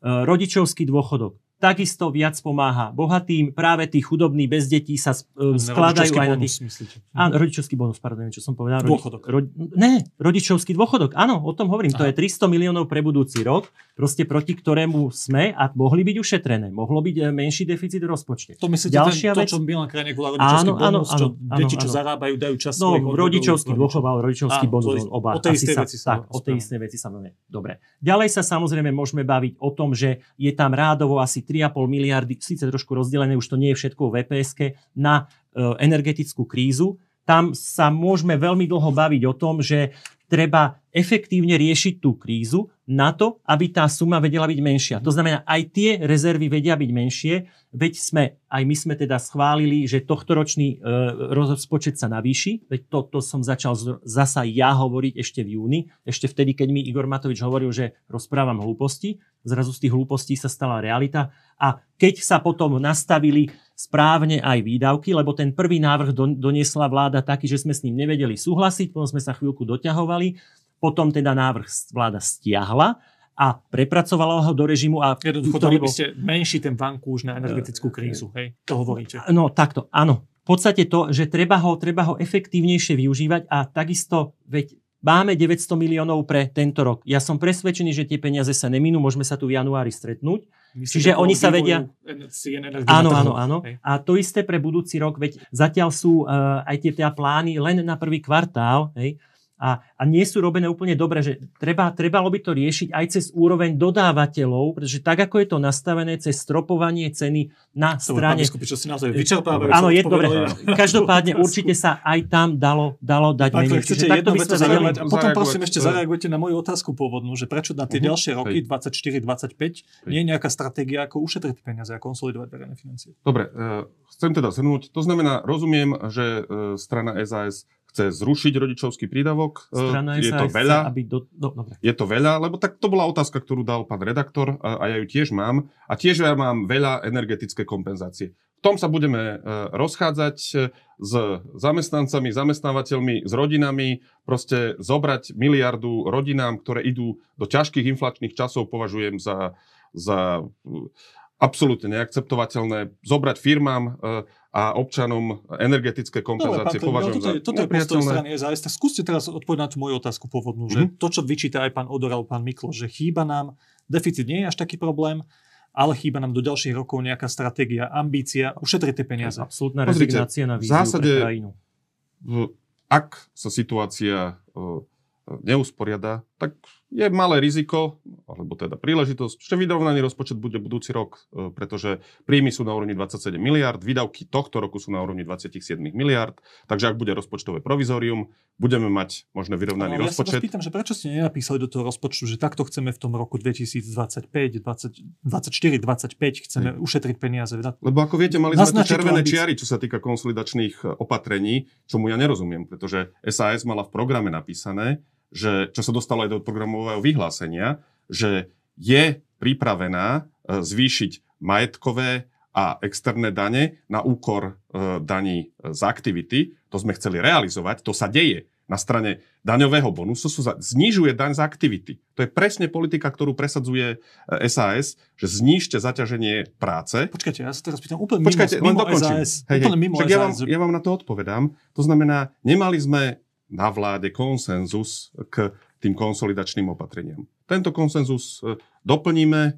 Rodičovský dôchodok takisto viac pomáha bohatým, práve tí chudobní bez detí sa e, skladajú aj na tých... myslíte? Áno, rodičovský bonus, pardon, čo som povedal. Rodi- Dôchodok. Ro... Ne, rodičovský dôchodok, áno, o tom hovorím. To Aha. je 300 miliónov pre budúci rok, proste proti ktorému sme a mohli byť ušetrené. Mohlo byť e, menší deficit v rozpočte. To myslíte, Ďalšia ten, to, vec- čo Milan Krajniak volá rodičovský Áno, áno, bonus, čo áno, deti, áno, čo áno. zarábajú, dajú čas No, rodičovský dôchodok, rodičovský Áno, bonus, to je- oba. o tej istej veci sa tak, o tej istej veci sa. Dobre. Ďalej sa samozrejme môžeme baviť o tom, že je tam rádovo asi 3,5 miliardy, síce trošku rozdelené, už to nie je všetko v vps na e, energetickú krízu. Tam sa môžeme veľmi dlho baviť o tom, že treba efektívne riešiť tú krízu na to, aby tá suma vedela byť menšia. To znamená, aj tie rezervy vedia byť menšie, veď sme, aj my sme teda schválili, že tohtoročný e, rozpočet sa navýši, veď to, to som začal z, zasa ja hovoriť ešte v júni, ešte vtedy, keď mi Igor Matovič hovoril, že rozprávam hlúposti, zrazu z tých hlúpostí sa stala realita. A keď sa potom nastavili správne aj výdavky, lebo ten prvý návrh don, doniesla vláda taký, že sme s ním nevedeli súhlasiť, potom sme sa chvíľku doťahovali, potom teda návrh vláda stiahla a prepracovala ho do režimu a Jednoducho, bol- ste menší ten vankúš na energetickú krízu. Hej, to hovoríte. No takto, áno. V podstate to, že treba ho, treba ho efektívnejšie využívať a takisto, veď máme 900 miliónov pre tento rok. Ja som presvedčený, že tie peniaze sa neminú, môžeme sa tu v januári stretnúť. Myslíte, Čiže oni sa vedia- Áno, áno, áno. Hej. A to isté pre budúci rok, veď zatiaľ sú uh, aj tie teda plány len na prvý kvartál, hej, a, a nie sú robené úplne dobre, že treba, trebalo by to riešiť aj cez úroveň dodávateľov, pretože tak, ako je to nastavené cez stropovanie ceny na Dobre, pán strane... biskup, čo si naozaj vyčerpávajú. Áno, sa je dobre. Každopádne určite sa aj tam dalo, dalo dať Ak menej. chcete takto by sme vedeli... potom prosím ešte eh, zareagujte na moju otázku pôvodnú, že prečo na tie Mhm. ďalšie roky, Hej. 24-25, nie je nejaká stratégia, ako ušetriť peniaze a konsolidovať verejné financie. Dobre, e, chcem teda zhrnúť. To znamená, rozumiem, že e, strana SAS chce zrušiť rodičovský prídavok. E, Strana je to SAS chce, veľa. Aby do, do, dobre. Je to veľa, lebo tak to bola otázka, ktorú dal pán redaktor a, a ja ju tiež mám. A tiež ja mám veľa energetické kompenzácie. V tom sa budeme e, rozchádzať e, s zamestnancami, zamestnávateľmi, s rodinami. Proste zobrať miliardu rodinám, ktoré idú do ťažkých inflačných časov, považujem za, za absolútne neakceptovateľné. Zobrať firmám e, a občanom energetické kompenzácie Dobre, považujem toto je, toto je postoj strany SAS. Tak skúste teraz odpovedať na tú moju otázku pôvodnú, že Mhm. to, čo vyčíta aj pán Odor alebo pán Miklo, že chýba nám, deficit nie je až taký problém, ale chýba nám do ďalších rokov nejaká stratégia, ambícia, ušetriť tie peniaze. Absolútna Pozrite, rezignácia na v víziu zásade- pre krajinu. v- ak sa situácia e, neusporiada, tak je malé riziko, alebo teda príležitosť, že vyrovnaný rozpočet bude budúci rok, e, pretože príjmy sú na úrovni 27 miliard, výdavky tohto roku sú na úrovni 27 miliard, takže ak bude rozpočtové provizorium, budeme mať možno vyrovnaný Ale ja sa rozpočet. pýtam, že prečo ste nenapísali do toho rozpočtu, že takto chceme v tom roku 2025, 20, 24, 25, chceme ušetriť peniaze. Lebo ako viete, mali sme tu červené čiary, čo sa týka konsolidačných e, opatrení, čomu ja nerozumiem, pretože SAS mala v programe napísané, že, čo sa dostalo aj do programového vyhlásenia, že je pripravená e, zvýšiť majetkové a externé dane na úkor e, daní z aktivity. To sme chceli realizovať, to sa deje. Na strane daňového bonusu sú za, znižuje daň z aktivity. To je presne politika, ktorú presadzuje e, SAS, že znížte zaťaženie práce Počkajte, ja sa teraz pýtam úplne Počkajte, mimo, len dokončím. SAS. Hej, úplne mimo Však ja, vám, SAS. ja vám na to odpovedám. To znamená, nemali sme na vláde konsenzus k tým konsolidačným opatreniam. Tento konsenzus e, doplníme e,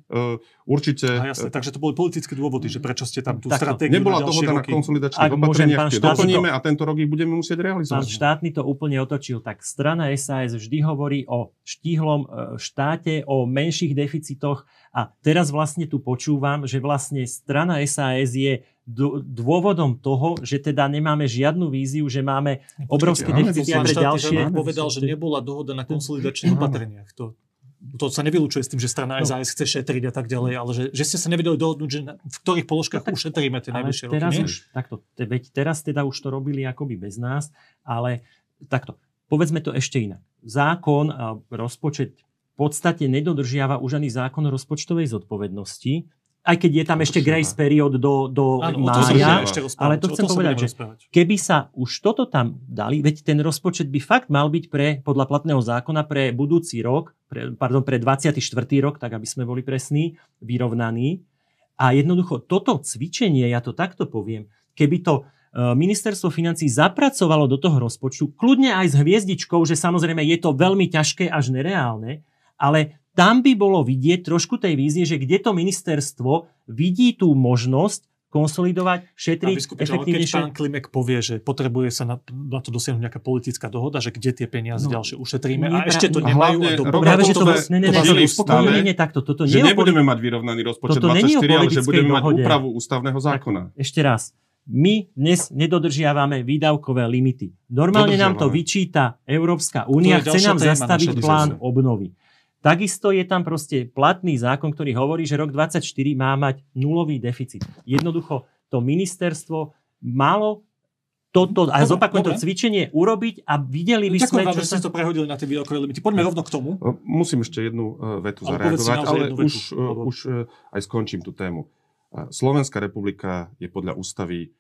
určite. Aha, jasne, takže to boli politické dôvody, že prečo ste tam tú Takto. stratégiu Nebola na dohoda na roky. konsolidačných Ak môžem, opatreniach, pán tie doplníme a tento rok ich budeme musieť Pán realizovať. štátny to úplne otočil. Tak strana SAS vždy hovorí o štíhlom e, štáte, o menších deficitoch a teraz vlastne tu počúvam, že vlastne strana SAS je dôvodom toho, že teda nemáme žiadnu víziu, že máme obrovské máme deficity pre ďalšie. povedal, že nebola dohoda na konsolidačných opatreniach. To, to sa nevylučuje s tým, že strana No. SAS chce šetriť a tak ďalej, ale že, že ste sa nevedeli dohodnúť, že na, v ktorých položkách No tak- ušetríme tie najbližšie roky. teraz už, takto, te, veď teraz teda už to robili akoby bez nás, ale takto, povedzme to ešte inak. Zákon a rozpočet v podstate nedodržiava už ani zákon o rozpočtovej zodpovednosti, aj keď je tam ešte grace period do, do Áno, mája, ešte rozprávať. ale to chcem povedať, že- rozprávať. keby sa už toto tam dali, veď ten rozpočet by fakt mal byť pre, podľa platného zákona pre budúci rok, pre, pardon, pre 24. rok, tak aby sme boli presní, vyrovnaný. A jednoducho toto cvičenie, ja to takto poviem, keby to e, ministerstvo financí zapracovalo do toho rozpočtu, kľudne aj s hviezdičkou, že samozrejme je to veľmi ťažké až nereálne, ale tam by bolo vidieť trošku tej vízie, že kde to ministerstvo vidí tú možnosť konsolidovať, šetriť čo, ale keď efektívnejšie. pán Klimek povie, že potrebuje sa na, na to dosiahnuť nejaká politická dohoda, že kde tie peniaze No, ďalšie ušetríme nie, a ešte to nemajú hlavne a do, Práve, že to, Potové ne, ne, ne, stave, nie, nie, takto, toto že nie nebudeme mať vyrovnaný rozpočet Toto není o 24, ale že budeme mať dohode. úpravu ústavného zákona. Ešte raz. My dnes nedodržiavame výdavkové limity. Normálne nám to vyčíta Európska únia, chce nám zastaviť plán obnovy. Takisto je tam proste platný zákon, ktorý hovorí, že rok 24 má mať nulový deficit. Jednoducho to ministerstvo malo toto, a zopakujem to cvičenie, urobiť a videli by Ďakujem sme, vám, čo že sa... ste to prehodili na tie výrokové limity. Poďme rovno k tomu. Musím ešte jednu uh, vetu Ale zareagovať, ale vetu, už, lebo- už uh, aj skončím tú tému. Slovenská republika je podľa ústavy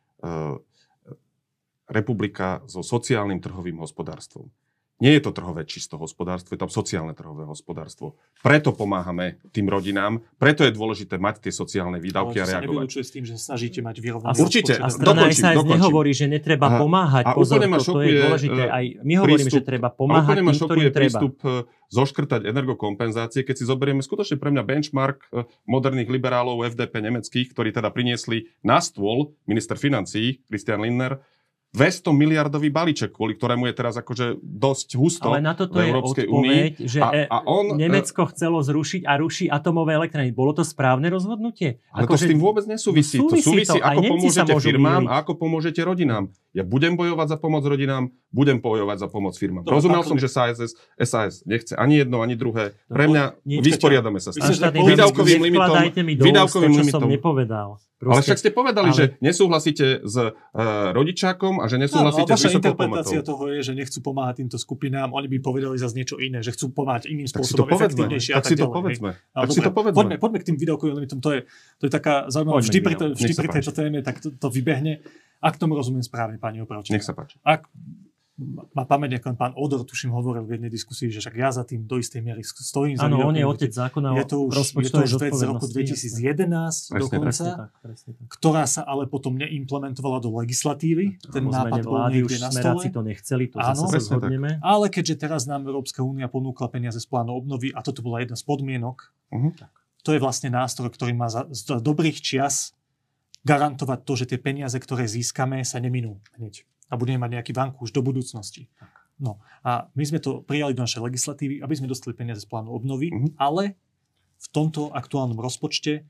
republika so sociálnym trhovým hospodárstvom. Nie je to trhové čisto hospodárstvo, je tam sociálne trhové hospodárstvo. Preto pomáhame tým rodinám, preto je dôležité mať tie sociálne výdavky Ale to a reagovať. nevylučuje s tým, že snažíte mať vyrovnaný Určite. a strana Dokončím, SAS dokončím. nehovorí, že netreba A- pomáhať. a Pozor, úplne ma to, to je dôležité. e, Aj my hovoríme, že prístup- treba A pomáhať úplne ma tým, ktorým treba. prístup e, zoškrtať energokompenzácie, keď si zoberieme skutočne pre mňa benchmark e, moderných liberálov FDP nemeckých, ktorí teda priniesli na stôl minister financií Christian Lindner 200 miliardový balíček, kvôli ktorému je teraz akože dosť husto Ale na toto v je Európskej odpoveď, únii. že A- e, a on, e, Nemecko chcelo zrušiť a ruší atomové elektrárne. Bolo to správne rozhodnutie? Ale to s tým vôbec nesúvisí. No to súvisí súvisí, to. Ako pomôžete firmám a ako pomôžete rodinám. Ja budem bojovať za pomoc rodinám, budem bojovať za pomoc firmám. Dobre, Rozumel pán som, že SAS, SAS nechce ani jedno, ani druhé. Pre No, mňa nie, vysporiadame sa s tým. že Výdavkovým limitom- mi do úst výdavkovým to, čo limitom. som nepovedal. Ale však ste povedali, ale- že nesúhlasíte s uh, rodičákom a že ale nesúhlasíte s vaša vysokou interpretácia pomotou. toho je, že nechcú pomáhať týmto skupinám, oni by povedali zase niečo iné, že chcú pomáhať iným Tak spôsobom, efektívnejšie Tak tak si to povedzme. Ale Tak si to povedzme. Poďme, poďme k tým výdavkovým limitom. To je, to je taká zaujímavá. Poďme Vždy pri, to, výdavkom. vždy pri tejto téme tak to, to vybehne. Ak tomu rozumiem správne, pani Opravčík. Nech sa páči. Ak má pamäť, ako pán Odor, tuším, hovoril v jednej diskusii, že však ja za tým do istej miery stojím. Áno, on je otec zákona je to už, je to už vec z roku 2011 presne, dokonca, presne tak, presne tak. ktorá sa ale potom neimplementovala do legislatívy. Ten nápad bol niekde na stole. to nechceli, to Áno, zase zhodneme. Ale keďže teraz nám Európska únia ponúkla peniaze z plánu obnovy a toto bola jedna z podmienok, uh-huh. to je vlastne nástroj, ktorý má za, z dobrých čias garantovať to, že tie peniaze, ktoré získame, sa neminú hneď a budeme mať nejaký vanku už do budúcnosti. No a my sme to prijali do našej legislatívy, aby sme dostali peniaze z plánu obnovy, mm-hmm. ale v tomto aktuálnom rozpočte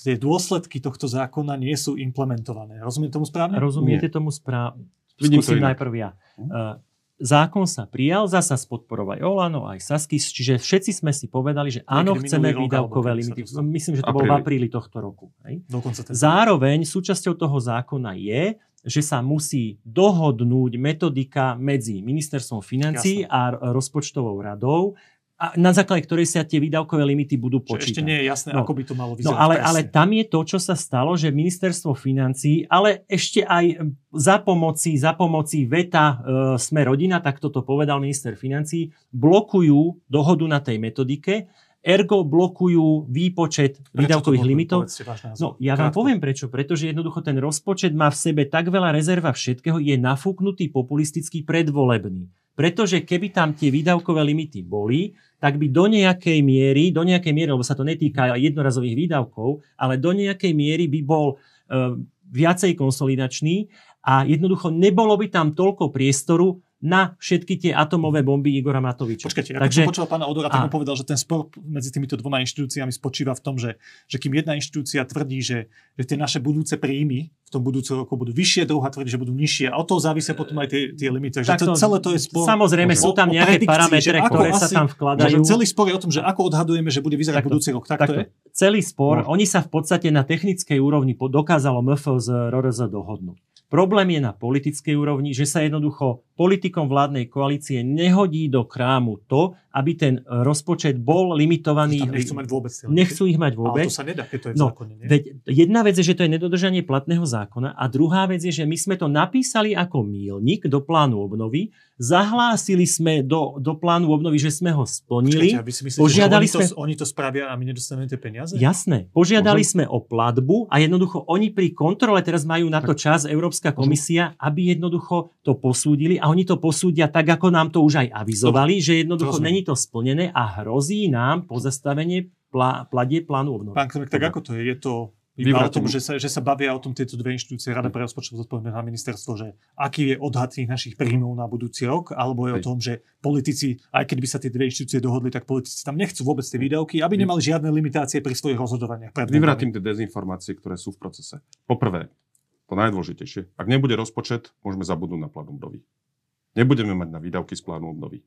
tie dôsledky tohto zákona nie sú implementované. Rozumiem tomu správne? Rozumiete nie. tomu správne? Skúsim najprv ja. Uh, zákon sa prijal, zasa spodporovať Olano, aj Saskis, čiže všetci sme si povedali, že áno, chceme výdavkové limity. Myslím, že to bolo v apríli tohto roku. Hej? Zároveň súčasťou toho zákona je, že sa musí dohodnúť metodika medzi ministerstvom financí Jasne. a rozpočtovou radou, a na základe ktorej sa tie výdavkové limity budú počítať. ešte nie je jasné, no. ako by to malo no, vyzerať. No, ale, ale tam je to, čo sa stalo, že ministerstvo financí, ale ešte aj za pomoci, za pomoci veta e, Sme rodina, tak toto povedal minister financí, blokujú dohodu na tej metodike ergo blokujú výpočet prečo výdavkových limitov. No, ja vám poviem prečo. Pretože jednoducho ten rozpočet má v sebe tak veľa rezerva všetkého, je nafúknutý populistický predvolebný. Pretože keby tam tie výdavkové limity boli, tak by do nejakej miery, do nejakej miery, lebo sa to netýka jednorazových výdavkov, ale do nejakej miery by bol e, viacej konsolidačný a jednoducho nebolo by tam toľko priestoru na všetky tie atomové bomby Igora Matoviča. Počkajte, Takže, ako som počul pána Odora, tak a... povedal, že ten spor medzi týmito dvoma inštitúciami spočíva v tom, že, že kým jedna inštitúcia tvrdí, že, že tie naše budúce príjmy v tom budúcom roku budú vyššie, druhá tvrdí, že budú nižšie a od toho závisia potom aj tie, tie limity. Takže to, celé to je spor. Samozrejme, sú tam nejaké parametre, ktoré sa tam vkladajú. Celý spor je o tom, že ako odhadujeme, že bude vyzerať takto, budúci rok. Tak takto. to je? Celý spor, no. oni sa v podstate na technickej úrovni dokázalo MF z RRZ dohodnúť. Problém je na politickej úrovni, že sa jednoducho politikom vládnej koalície nehodí do krámu to, aby ten rozpočet bol limitovaný. Nechcú mať vôbec. Nechcú ich mať vôbec. Ale to sa nedá, keď to je v no, zákone. Nie? Veď jedna vec je, že to je nedodržanie platného zákona a druhá vec je, že my sme to napísali ako mílnik do plánu obnovy, zahlásili sme do, do plánu obnovy, že sme ho splnili. Počkajte, si myslíte, požiadali že oni, sme... to, oni to spravia a my nedostaneme tie peniaze? Jasné. Požiadali Môžem? sme o platbu a jednoducho oni pri kontrole teraz majú na to čas Európska komisia, aby jednoducho to posúdili a oni to posúdia tak, ako nám to už aj avizovali, Dobre. že jednoducho není to splnené a hrozí nám pozastavenie plá, pladie plánu obnovy. Pán Kremek, tak ako to je? Je to iba o tom, že sa, že sa bavia o tom tieto dve inštitúcie, Rada pre rozpočtov zodpovedné na ministerstvo, že aký je odhad tých našich príjmov na budúci rok, alebo je Hej. o tom, že politici, aj keď by sa tie dve inštitúcie dohodli, tak politici tam nechcú vôbec tie výdavky, aby nemali žiadne limitácie pri svojich rozhodovaniach. Vyvrátim tie dezinformácie, ktoré sú v procese. Poprvé, to najdôležitejšie, ak nebude rozpočet, môžeme zabudnúť na plán obnovy. Nebudeme mať na výdavky z plánu obnovy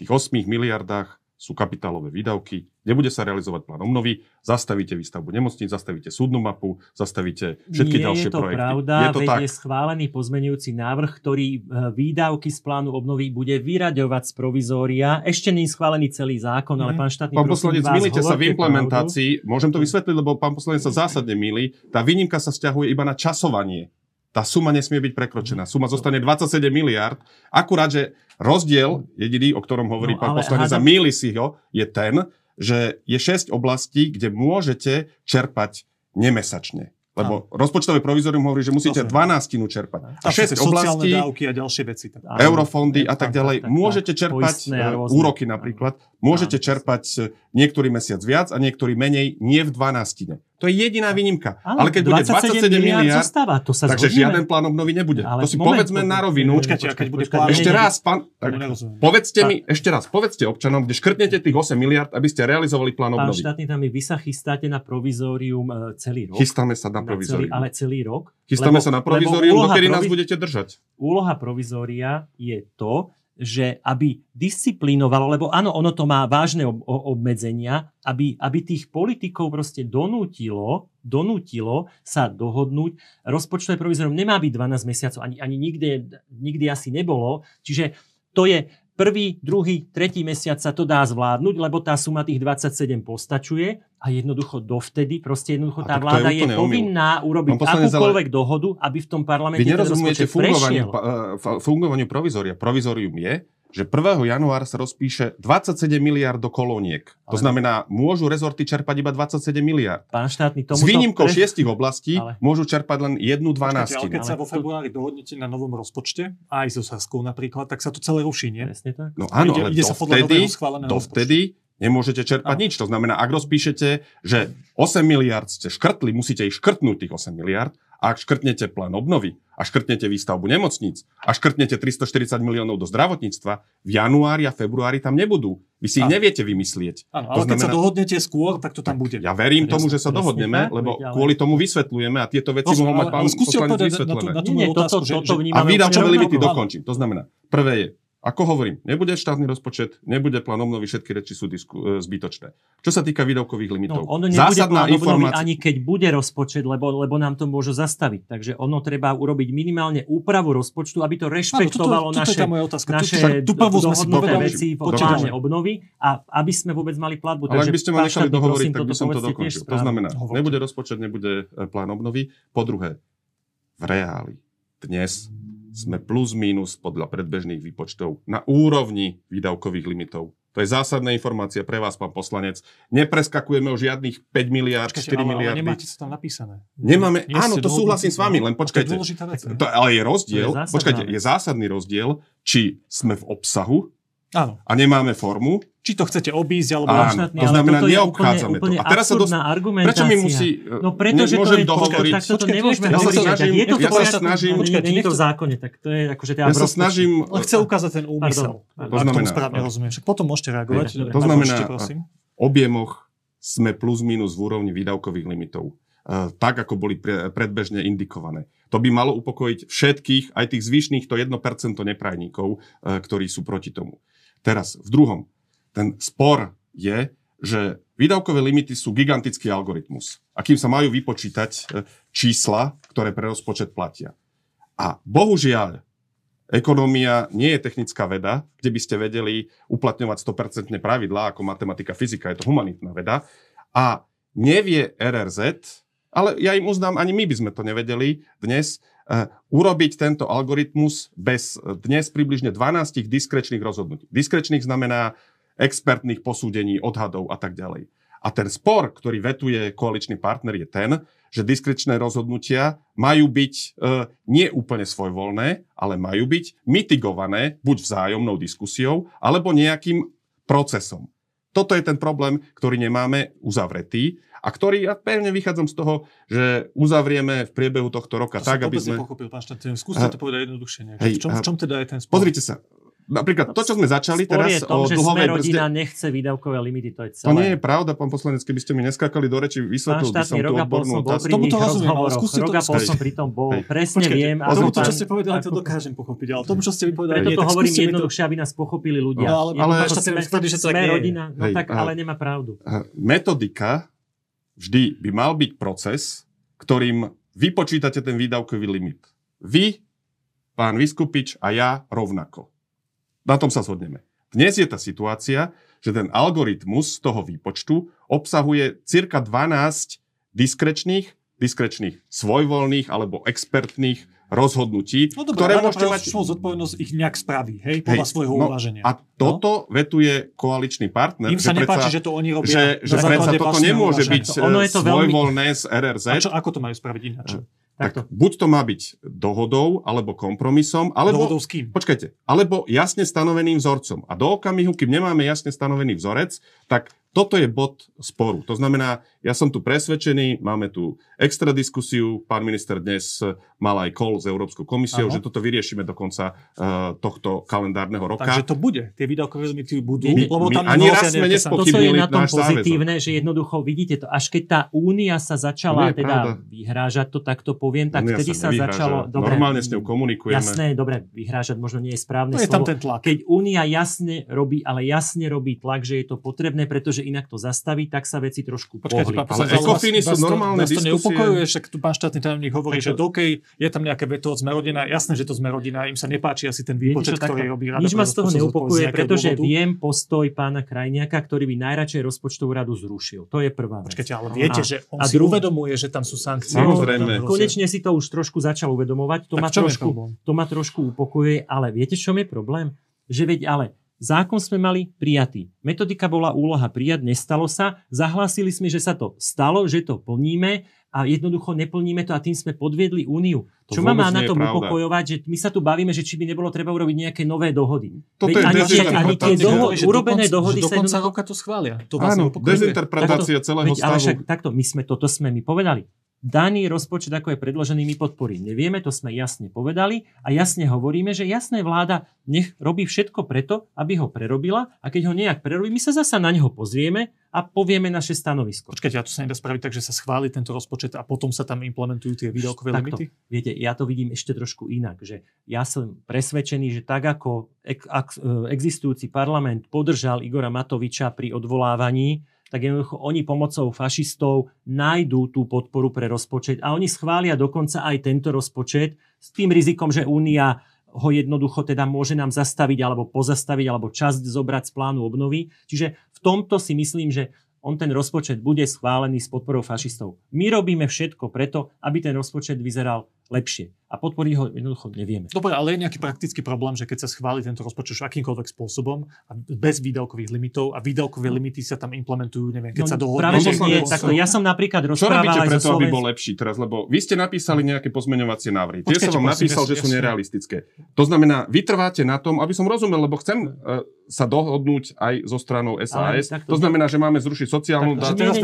tých 8 miliardách sú kapitálové výdavky, nebude sa realizovať plán obnovy, zastavíte výstavbu nemocníc, zastavíte súdnu mapu, zastavíte všetky Nie ďalšie je to projekty. Pravda, je to tak. je schválený pozmenujúci návrh, ktorý e, výdavky z plánu obnovy bude vyraďovať z provizória. Ešte nie je schválený celý zákon, ale mhm. pán štátny Pán poslanec, milíte sa v implementácii. Pravdu. Môžem to vysvetliť, lebo pán poslanec sa zásadne milí. Tá výnimka sa stiahuje iba na časovanie tá suma nesmie byť prekročená. Suma zostane 27 miliard. Akurát, že rozdiel, jediný, o ktorom hovorí no, pán poslanec, a míli si ho, je ten, že je 6 oblastí, kde môžete čerpať nemesačne. Lebo a. rozpočtové provizorium hovorí, že musíte 12 čerpať. A 6 oblastí, dávky a ďalšie veci. Tak. Eurofondy a tak ďalej. Môžete čerpať e, úroky napríklad. Môžete čerpať e, niektorý mesiac viac a niektorý menej, nie v 12. To je jediná výnimka. Ale, ale keď bude 27 miliard, zostáva, to sa takže zhodneme. žiaden plán obnovy nebude. Ale to si moment, povedzme na rovinu. Počkajte, keď bude plán ešte raz, pán, tak, povedzte mi, ešte raz, povedzte občanom, kde škrtnete tých 8 miliard, aby ste realizovali plán obnovy. Pán štátny tam vy sa chystáte na provizórium e, celý rok. Chystáme sa na provizórium. Ale celý rok. Chystáme sa na provizórium, dokedy nás budete držať. Úloha provizória je to, že aby disciplínovalo, lebo áno, ono to má vážne ob- obmedzenia, aby, aby tých politikov proste donútilo, donútilo sa dohodnúť. Rozpočtové provizorium nemá byť 12 mesiacov, ani, ani nikdy, nikdy asi nebolo. Čiže to je prvý, druhý, tretí mesiac sa to dá zvládnuť, lebo tá suma tých 27 postačuje a jednoducho dovtedy, proste jednoducho tá vláda je, je povinná urobiť akúkoľvek ale... dohodu, aby v tom parlamente Vy nerozumiete fungovaniu, fungovaniu provizória. Provizorium je, že 1. januára sa rozpíše 27 miliard do kolóniek. To znamená, môžu rezorty čerpať iba 27 miliard. Pán štátny, tomu S výnimkou pre... šiestich oblastí ale... môžu čerpať len jednu dvanáctinu. Ale keď sa vo februári dohodnete na novom rozpočte, aj so Saskou napríklad, tak sa to celé ruší, nie? Presne tak. No áno, ide, ale ide dovtedy, dovtedy nemôžete čerpať nič. To znamená, ak rozpíšete, že 8 miliard ste škrtli, musíte ich škrtnúť tých 8 miliard, a ak škrtnete plán obnovy, a škrtnete výstavbu nemocníc, a škrtnete 340 miliónov do zdravotníctva, v januári a februári tam nebudú. Vy si ich a... neviete vymyslieť. Áno, ale to znamená... keď sa dohodnete skôr, tak to tam bude. Ja verím tomu, že sa dohodneme, lebo kvôli tomu vysvetľujeme a tieto veci mohol mať pán poslanec vysvetlené. Na tú, na tú otázku, že, a výdavčové limity dokončím. To znamená, prvé je, ako hovorím, nebude štátny rozpočet, nebude plán obnovy, všetky reči sú disku, e, zbytočné. Čo sa týka výdavkových limitov. No, ono nebude Zásadná plán informácia... ani keď bude rozpočet, lebo, lebo nám to môžu zastaviť. Takže ono treba urobiť minimálne úpravu rozpočtu, aby to rešpektovalo Áno, toto, toto naše, otázka. naše tu, tu dohodnuté veci v pláne obnovy a aby sme vôbec mali platbu. Ale ak by ste ma nechali dohovoriť, tak by som to dokončil. To znamená, nebude rozpočet, nebude e, plán obnovy. Po druhé, v reáli dnes sme plus minus podľa predbežných výpočtov na úrovni výdavkových limitov. To je zásadná informácia pre vás, pán poslanec. Nepreskakujeme o žiadnych 5 miliard, 4 ale, miliardy. Ale nemáte to tam napísané. Nemáme, Nie áno, to súhlasím s vami, len počkajte. To, ale je rozdiel, je počkajte, je zásadný rozdiel, či sme v obsahu Áno. A nemáme formu. Či to chcete obísť, alebo... Áno, to znamená, neobchádzame úplne, úplne to. A teraz sa dos... Prečo mi musí... No preto, že to je... Dohovoriť. Tak to nemôžeme ja hovoriť. Snažím, je to ja sa snažím... Počkaj, nie je to v zákone, tak to je akože Ja sa snažím... Chce ukázať ten úmysel. To znamená... správne rozumiem. Však potom môžete reagovať. To znamená, objemoch sme plus minus v úrovni výdavkových limitov. Tak, ako boli predbežne indikované. To by malo upokojiť všetkých, aj tých zvyšných, to 1% neprajníkov, ktorí sú proti tomu. Teraz, v druhom, ten spor je, že výdavkové limity sú gigantický algoritmus. A kým sa majú vypočítať e, čísla, ktoré pre rozpočet platia. A bohužiaľ, Ekonómia nie je technická veda, kde by ste vedeli uplatňovať 100% pravidlá ako matematika, fyzika, je to humanitná veda. A nevie RRZ, ale ja im uznám, ani my by sme to nevedeli dnes, urobiť tento algoritmus bez eh, dnes približne 12 diskrečných rozhodnutí. Diskrečných znamená expertných posúdení, odhadov a tak ďalej. A ten spor, ktorý vetuje koaličný partner, je ten, že diskrečné rozhodnutia majú byť e, nie úplne svojvoľné, ale majú byť mitigované buď vzájomnou diskusiou, alebo nejakým procesom. Toto je ten problém, ktorý nemáme uzavretý a ktorý, ja pevne vychádzam z toho, že uzavrieme v priebehu tohto roka to tak, aby sme... pochopil, pán Štatien. Skúste to povedať jednoduchšie. Hej, v, čom, v čom teda je ten spor? Pozrite sa, Napríklad to, čo sme začali Spor teraz je tom, o dlhovej brzde... rodina nechce výdavkové limity, to je celé. To nie je pravda, pán poslanec, keby ste mi neskákali do reči, vysvetlil by som tú odbornú otázku. Tomu to rozumiem, ale skúste to... Roka som pri tom bol, hej. presne Počkejte, viem. Tomu to, čo ste povedali, to dokážem pochopiť, ale tomu, čo ste mi povedali, Preto to hovorím jednoduchšie, aby nás pochopili ľudia. No, ale, ale sme rodina, no tak ale nemá pravdu. Metodika vždy by mal byť proces, ktorým vypočítate ten výdavkový limit. Vy, pán Vyskupič a ja rovnako. Na tom sa zhodneme. Dnes je tá situácia, že ten algoritmus toho výpočtu obsahuje cirka 12 diskrečných, diskrečných svojvoľných alebo expertných rozhodnutí, no dobré, ktoré môžete mať... zodpovednosť ich nejak spraví, hej, podľa hej, svojho no, uváženia. A toto no? vetuje koaličný partner. Im sa nepáči, že to oni robia že, že predsa toto nemôže byť ono je to svojvoľné veľmi... z RRZ. A čo, ako to majú spraviť ináč? Tak buď to má byť dohodou, alebo kompromisom, alebo... Dohodou s kým? Počkajte, alebo jasne stanoveným vzorcom. A do okamihu, kým nemáme jasne stanovený vzorec, tak toto je bod sporu. To znamená, ja som tu presvedčený, máme tu extra diskusiu, pán minister dnes mal aj call s Európskou komisiou, Aha. že toto vyriešime do konca uh, tohto kalendárneho roka. Takže to bude, tie výdavkové limity budú. My, lebo tam my ani raz sme nespochybnili To, čo je na tom pozitívne, záväzok. že jednoducho vidíte to, až keď tá únia sa začala teda pravda. vyhrážať, to takto poviem, tak únia vtedy sa, sa začalo... Dobre, Normálne s ňou komunikujeme. Jasné, dobre, vyhrážať možno nie je správne no slovo. Je tam ten tlak. Keď únia jasne robí, ale jasne robí tlak, že je to potrebné, pretože že inak to zastaví, tak sa veci trošku Počkajte, pohli. pán Ale poslanec, ekofiny vás- sú vás to- normálne vás to diskusie. neupokojuje, však tu pán štátny tajomník hovorí, Tak že to- dokej je tam nejaké veto od Smerodina, jasné, že to Smerodina, im sa nepáči asi ten výpočet, ktorý robí Rada Nič ma z toho nejakého pretože dôvodu. viem postoj pána Krajniaka, ktorý by najradšej rozpočtovú radu zrušil. To je prvá vec. Počkajte, ale viete, A- že on a si druhú- uvedomuje, že tam sú sankcie. Samozrejme. Konečne si to už trošku začal uvedomovať. To, ma trošku, to ma trošku upokojuje, ale viete, čo je problém? Že veď ale zákon sme mali prijatý. Metodika bola úloha prijať, nestalo sa. Zahlásili sme, že sa to stalo, že to plníme a jednoducho neplníme to a tým sme podviedli úniu. To čo ma má na tom pravda. upokojovať, že my sa tu bavíme, že či by nebolo treba urobiť nejaké nové dohody. Toto Veď je ani, tie, ani tie doho- že urobené do konca, dohody že do sa jednoducho- roka to schvália. To vás Áno, dezinterpretácia celého Veď, ale stavu. však takto, my sme, toto sme my povedali. Daný rozpočet, ako je predložený, my podporí. Nevieme, to sme jasne povedali a jasne hovoríme, že jasné vláda nech robí všetko preto, aby ho prerobila a keď ho nejak prerobí, my sa zasa na neho pozrieme a povieme naše stanovisko. Počkajte, a to sa nedá spraviť tak, že sa schváli tento rozpočet a potom sa tam implementujú tie výdavkové limity? Viete, ja to vidím ešte trošku inak, že ja som presvedčený, že tak ako e, existujúci parlament podržal Igora Matoviča pri odvolávaní, tak jednoducho oni pomocou fašistov nájdú tú podporu pre rozpočet a oni schvália dokonca aj tento rozpočet s tým rizikom, že Únia ho jednoducho teda môže nám zastaviť alebo pozastaviť alebo časť zobrať z plánu obnovy. Čiže v tomto si myslím, že on ten rozpočet bude schválený s podporou fašistov. My robíme všetko preto, aby ten rozpočet vyzeral lepšie. A podporiť ho jednoducho nevieme. Dobre, ale je nejaký praktický problém, že keď sa schváli tento rozpočet akýmkoľvek spôsobom a bez výdavkových limitov a výdavkové limity sa tam implementujú, neviem, keď No, sa dohodnú. práve, že No, nie, takto, ja som napríklad Čo rozprával robíte aj preto, so aby Slovensk- bol lepší teraz? Lebo vy ste napísali nejaké pozmeňovacie návrhy. Tie som vám napísal, že sú nerealistické. To znamená, vy trváte na tom, aby som rozumel, lebo chcem e, sa dohodnúť aj so stranou SAS. takto- To znamená, že máme zrušiť sociálnu Pán ktoré-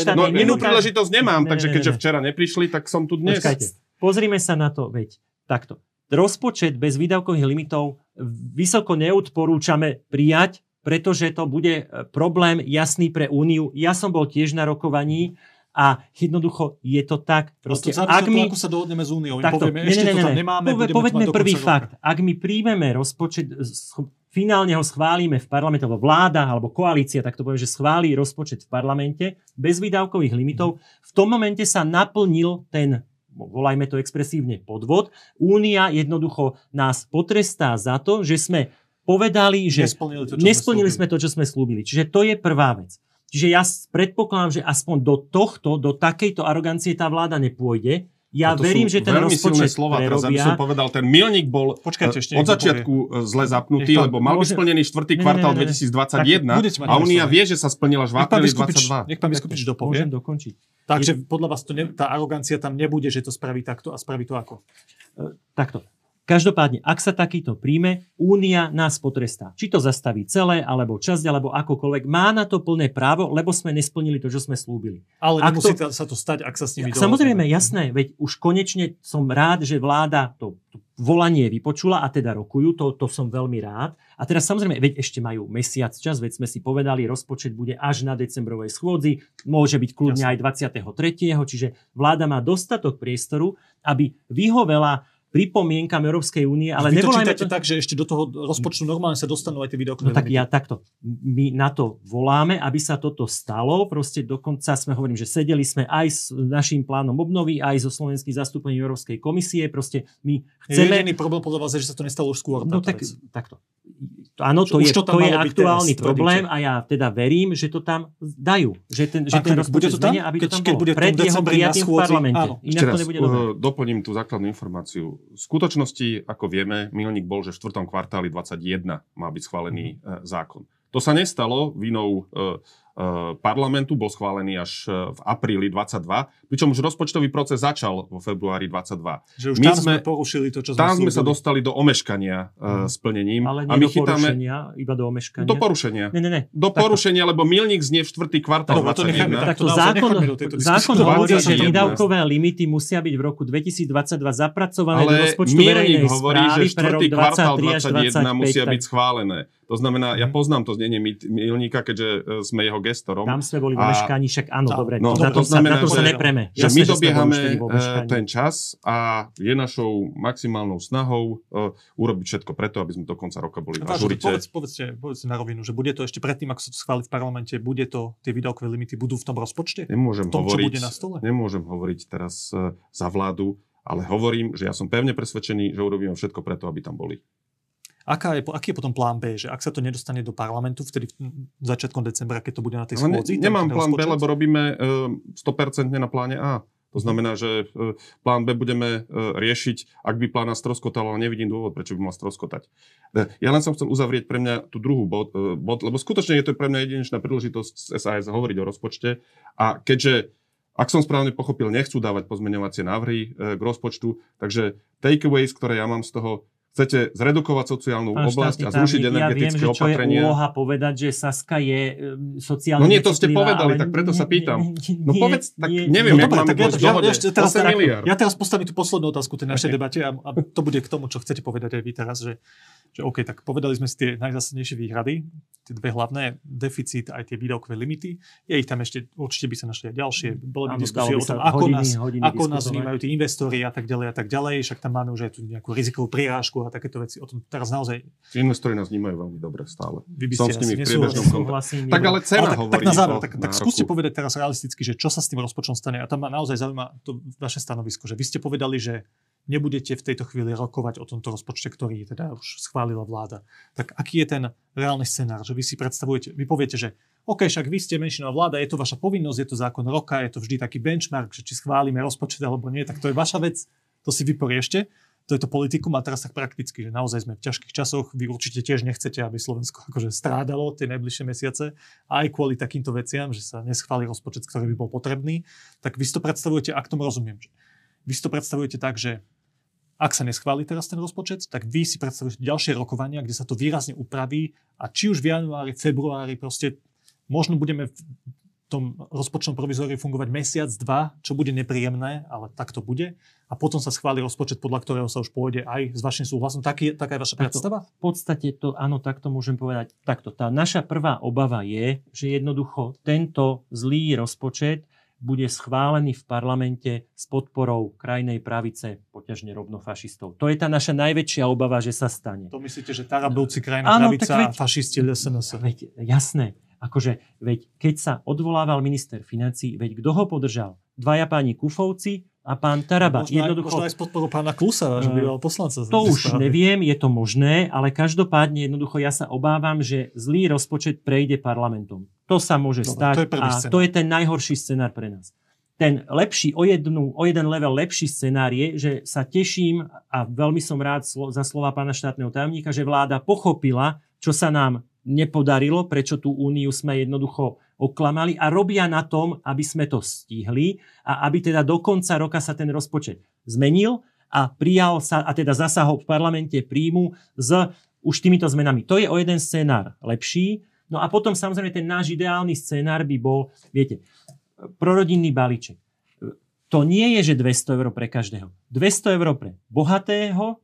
štátny, No, príležitosť nemám, Ne, takže ne, ne, keďže ne. včera neprišli, tak som tu dnes. Počkajte, pozrime sa na to, veď takto. Rozpočet bez výdavkových limitov vysoko neodporúčame prijať, pretože to bude e, problém jasný pre Úniu. Ja som bol tiež na rokovaní a jednoducho je to tak. To Proste, závisí ak my, ako sa dohodneme s Úniou. Takto, povieme, ne, ešte ne, ne, to tam ne. nemáme, Pove- to povedme prvý fakt. roka. Ak my príjmeme rozpočet, sch- finálne ho schválime v parlamente, alebo vláda, alebo koalícia, tak to poviem, že schválí rozpočet v parlamente bez výdavkových limitov, v tom momente sa naplnil ten volajme to expresívne podvod. Únia jednoducho nás potrestá za to, že sme povedali, že Nesplnili to, čo nesplnili sme sme to, čo sme slúbili. Čiže to je prvá vec. Čiže ja predpokladám, že aspoň do tohto, do takejto arogancie tá vláda nepôjde. Ja to verím, sú že ten veľmi silné rozpočet slova. Teraz, aby som prerobia. povedal, ten milník bol Počkajte, ešte od začiatku e, zle zapnutý, to- lebo mal byť môže- splnený štvrtý kvartál ne, ne, ne. 2021 Budete mať a slovo. vie, že sa splnila až v apríli Biskupič, 22. nech pán Biskupič dopovie. Môžem dokončiť. Takže podľa vás to ne, tá arogancia tam nebude, že to spraví takto a spraví to ako? E, Takto. Každopádne, ak sa takýto príjme, Únia nás potrestá. Či to zastaví celé, alebo časť, alebo akokoľvek. Má na to plné právo, lebo sme nesplnili to, čo sme slúbili. Ale Ak nemusí to- sa to stať, ak sa s nimi Samozrejme, dohodneme. jasné, veď už konečne som rád, že vláda to, to volanie vypočula a teda rokujú, to, to som veľmi rád. A teraz samozrejme, veď ešte majú mesiac čas, veď sme si povedali, rozpočet bude až na decembrovej schôdzi, môže byť kľudne aj 23., čiže vláda má dostatok priestoru, aby vyhovela pripomienkam Európskej únie, ale Vy to čítate to... tak, že ešte do toho rozpočtu normálne sa dostanú aj tie No výdavkové tak ja takto. My na to voláme, aby sa toto stalo. Proste dokonca sme hovorím, že sedeli sme aj s našim plánom obnovy, aj so slovenským zastúpením Európskej komisie. Proste my Je chceme... Jediný problém podľa vás je, že sa to nestalo už skôr. No tak, takto. Áno, to je, to to je aktuálny teraz, problém tvrdíte. a ja teda verím, že to tam dajú. Že ten, že ten bude to tam? zmenia, aby to Keď- tam keď bolo. bude Pred jeho prijatím v parlamente. Áno. Inak Ešte to nebude dobré. uh, doplním tú základnú informáciu. V skutočnosti, ako vieme, milník bol, že v 4. kvartáli 21 má byť schválený uh, zákon. To sa nestalo vinou uh, parlamentu, bol schválený až uh, v apríli 22, pričom už rozpočtový proces začal vo februári 22. Že už my tam sme- porušili to, čo sme Tam sme sa dostali do omeškania uh, s plnením Ale a nie my do chytáme porušenia, iba do omeškania. do porušenia. Ne, ne, ne. Do Takto. porušenia, lebo milník znie v 4. kvartál necháme 21. tak. Takto naozaj zákon, necháme do zákon hovorí, že 21. výdavkové limity musia byť v roku 2022 zapracované do Ale rozpočtu milník verejnej hovorí, že pre rok 4. kvartál 23 až 21 musia 25. byť schválené. To znamená, ja Mhm. poznám to znenie Mil- Milníka, keďže e, sme jeho gestorom. Tam sme boli vo A- meškaní, však áno, Tá- dobre, no, na to to, sa, znamená, na to sa nepreme. že Jasné, my dobiehame e, ten čas a je našou maximálnou snahou e, urobiť všetko preto, aby sme do konca roka boli na žurite. povedz, povedzte, povedzte na rovinu, že bude to ešte predtým, ako sa to schváli v parlamente, bude to, tie výdavkové limity budú v tom rozpočte? Nemôžem V tom, čo hovoriť, bude na stole? nemôžem hovoriť teraz e, za vládu, ale hovorím, že ja som pevne presvedčený, že urobíme všetko preto, aby tam boli. Aká je, aký je potom plán B? Že ak sa to nedostane do parlamentu, vtedy začiatkom decembra, keď to bude na tej ne, schôdzi? ten- nemám plán B, lebo robíme e, 100% na pláne A. To znamená, že e, plán B budeme e, riešiť, ak by plán A stroskotal, ale nevidím dôvod, prečo by mal stroskotať. E, Ja len som chcel uzavrieť pre mňa tú druhú bod, e, bod lebo skutočne je to pre mňa jedinečná príležitosť z SAS hovoriť o rozpočte. A keďže, ak som správne pochopil, nechcú dávať pozmeňovacie návrhy e, k rozpočtu, takže takeaways, ktoré ja mám z toho, chcete zredukovať sociálnu Pán oblasť štátny a zrušiť tajomník, energetické ja viem, že čo je opatrenia. úloha povedať, že Saska je e, sociálne No nie, to ste povedali, tak preto sa nie- pýtam. nie- No povedz, tak nie- neviem, No jak máme tak ja, ja, ja, ešte teraz, 8 tak, miliard. ja teraz postavím tú poslednú otázku tej našej Ok. debate a, a to bude k tomu, čo chcete povedať aj vy teraz, že, že OK, tak povedali sme si tie najzásadnejšie výhrady, tie dve hlavné, deficit aj tie výdavkové limity. Je ich tam ešte, určite by sa našli aj ďalšie. Bolo by diskusie o tom, ako, hodiny, nás, hodiny ako nás vnímajú tí investori a tak ďalej a tak ďalej. Však tam máme už aj tu nejakú rizikovú prirážku a takéto veci. O tom teraz naozaj Tí investori nás vnímajú veľmi dobre stále. vy by Som ste s nimi v priebežnom kontakte. Tak ale cena Ale tak, hovorí tak na záver, tak, tak skúste povedať teraz realisticky, že čo sa s tým rozpočtom stane. A tam ma naozaj zaujíma to vaše stanovisko, že vy ste povedali, že nebudete v tejto chvíli rokovať o tomto rozpočte, ktorý teda už schválila vláda. Tak aký je ten reálny scenár? Že vy si predstavujete, vy poviete, že OK, však vy ste menšinová vláda, je to vaša povinnosť, je to zákon roka, je to vždy taký benchmark, že či schválime rozpočet alebo nie, tak to je vaša vec, to si vyporiešte. To je to politikum a teraz tak prakticky, že naozaj sme v ťažkých časoch. Vy určite tiež nechcete, aby Slovensko akože strádalo tie najbližšie mesiace aj kvôli takýmto veciam, že sa neschváli rozpočet, ktorý by bol potrebný. Tak vy si to predstavujete, ak tomu rozumiem, že vy si to predstavujete tak, že ak sa neschváli teraz ten rozpočet, tak vy si predstavujete ďalšie rokovania, kde sa to výrazne upraví a či už v januári, februári proste možno budeme v tom rozpočnom provizóriu fungovať mesiac, dva, čo bude nepríjemné, ale tak to bude. A potom sa schváli rozpočet, podľa ktorého sa už pôjde aj s vašim súhlasom. Tak je, taká je vaša Takto. predstava? V podstate to, áno, takto môžem povedať. Takto, tá naša prvá obava je, že jednoducho tento zlý rozpočet bude schválený v parlamente s podporou krajnej pravice, poťažne rovno fašistov. To je tá naša najväčšia obava, že sa stane. To myslíte, že Tarabelci, krajná Áno, pravica veď- a fašisti LSNS? Veď, jasné, akože, veď keď sa odvolával minister financí, veď kto ho podržal? Dvaja páni Kufovci a pán Taraba. Možno, aj, Jednoducho, možno aj z podporu pána Klusa, že Eh, býval poslanca. To už strany. neviem, je to možné, ale každopádne jednoducho ja sa obávam, že zlý rozpočet prejde parlamentom. To sa môže Dobre, stať to je a scenár. to je ten najhorší scenár pre nás. Ten lepší, o, jednu, o jeden level lepší scenár je, že sa teším a veľmi som rád za slova pána štátneho tajomníka, že vláda pochopila, čo sa nám nepodarilo, prečo tú úniu sme jednoducho oklamali a robia na tom, aby sme to stihli a aby teda do konca roka sa ten rozpočet zmenil a prijal sa, a teda zasahol v parlamente príjmu s už týmito zmenami. To je o jeden scénár lepší. No a potom samozrejme ten náš ideálny scénár by bol, viete, prorodinný balíček. To nie je, že 200 eur pre každého. 200 eur pre bohatého,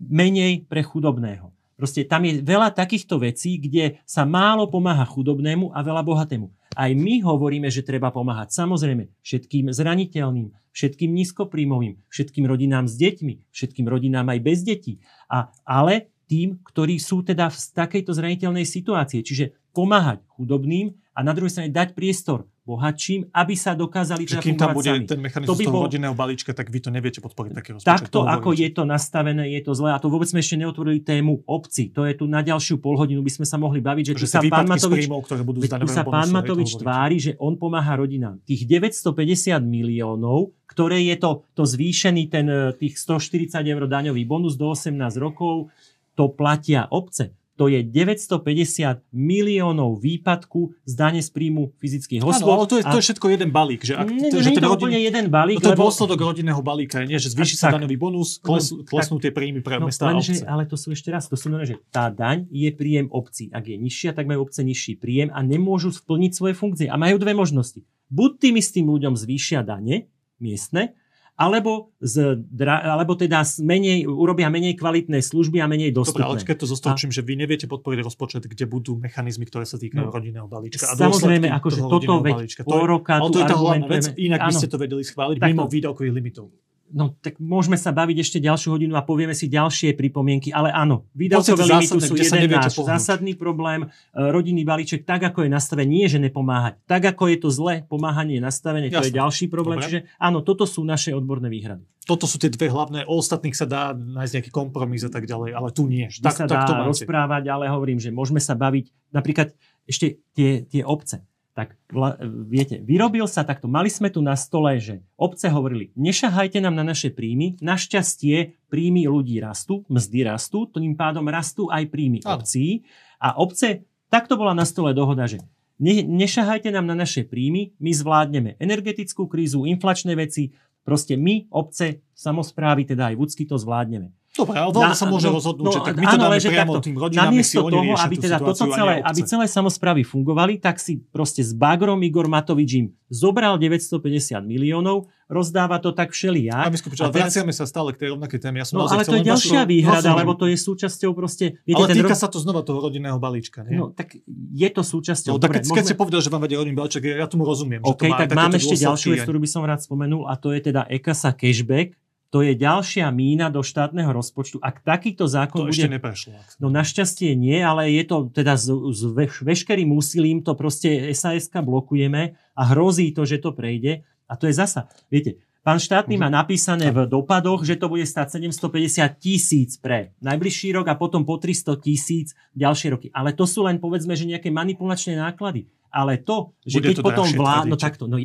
menej pre chudobného. Proste tam je veľa takýchto vecí, kde sa málo pomáha chudobnému a veľa bohatému. Aj my hovoríme, že treba pomáhať samozrejme všetkým zraniteľným, všetkým nízkopríjmovým, všetkým rodinám s deťmi, všetkým rodinám aj bez detí. A, ale tým, ktorí sú teda v takejto zraniteľnej situácii. Čiže pomáhať chudobným a na druhej strane dať priestor bohatším, aby sa dokázali Že teda kým tam bude sami. ten To mechanizmus by toho bol- rodinného balíčka, tak vy to neviete podporiť taký rozpočet. Takto, To ako hovoríte. je to nastavené, je to zlé. A to vôbec sme ešte neotvorili tému obci. To je tu na ďalšiu polhodinu, by sme sa mohli baviť, že, Že tu sa pán Matovič, príjmov, ktoré budú tu sa pán to Matovič tvári, že on pomáha rodinám. Tých 950 miliónov, ktoré je to, to zvýšený ten, e, tých 140 eur daňový bonus do 18 rokov, to platia obce. To je 950 miliónov výpadku z dane z príjmu fyzických Áno, osôb. ale to je, to A- je všetko jeden balík. Že ak, Nie, to, nie že je ten to rodin, úplne jeden balík, no to je lebo- dôsledok rodinného balíka, nie? že zvýši sa tak. daňový bonus, kles, klesnú tie príjmy pre No, mesta a lenže, obce. ale to sú ešte raz, to sú že tá daň je príjem obcí. Ak je nižšia, tak majú obce nižší príjem a nemôžu splniť svoje funkcie. A majú dve možnosti. Buď tým istým ľuďom zvýšia dane miestne, alebo, z, alebo teda menej, urobia menej kvalitné služby a menej dostupné. Dobre, ale keď to zostačím, že vy neviete podporiť rozpočet, kde budú mechanizmy, ktoré sa týkajú no, rodinného balíčka. A samozrejme, akože toto veď balíčka. pol roka ale to je tá hlavná vec, inak by ste to vedeli schváliť mimo výdavkových limitov. No tak môžeme sa baviť ešte ďalšiu hodinu a povieme si ďalšie pripomienky, ale áno, výdavkové limity sú jeden náš pohnúť. zásadný problém. E, rodinný balíček, tak ako je nastavený, nie je, že nepomáhať. Tak ako je to zle, pomáhanie je nastavené, Jasne. to je ďalší problém. Dobre. Čiže áno, toto sú naše odborné výhrady. Toto sú tie dve hlavné, o ostatných sa dá nájsť nejaký kompromis a tak ďalej, ale tu nie. Vždy tak, sa tak dá to rozprávať, ale hovorím, že môžeme sa baviť napríklad ešte tie, tie obce tak viete, vyrobil sa takto. Mali sme tu na stole, že obce hovorili, nešahajte nám na naše príjmy, našťastie príjmy ľudí rastú, mzdy rastú, tým pádom rastú aj príjmy Áno. obcí a obce, takto bola na stole dohoda, že ne, nešahajte nám na naše príjmy, my zvládneme energetickú krízu, inflačné veci, proste my, obce, samozprávy, teda aj vúcky to zvládneme. Dobre, ale vláda sa môže no, rozhodnúť, no, že tak my to áno, dáme priamo takto, tým rodinám, si oni toho, aby teda toto celé, aby celé samozprávy fungovali, tak si proste s Bagrom Igor Matovič im zobral 950 miliónov, rozdáva to tak všelijak. A my skupiča, teraz... vraciame sa stále k tej rovnakej téme. Ja som no, ale to je ďalšia vašu... výhrada, lebo to je súčasťou proste... Viete, ale týka roz... sa to znova toho rodinného balíčka, nie? No, tak je to súčasťou. No, tak keď, môžeme... ste povedal, že vám vedie rodinný balíček, ja tomu rozumiem. OK, že to má tak mám ešte ďalšiu vec, ktorú by som rád spomenul, a to je teda EKASA cashback, to je ďalšia mína do štátneho rozpočtu. Ak takýto zákon to bude... ešte neprešlo. No našťastie nie, ale je to teda s, s veškerým úsilím to proste SAS blokujeme a hrozí to, že to prejde. A to je zasa, viete, pán štátny má napísané v dopadoch, že to bude stať 750 tisíc pre najbližší rok a potom po 300 tisíc ďalšie roky. Ale to sú len povedzme, že nejaké manipulačné náklady. Ale to, že bude keď to potom vláda, no takto, no,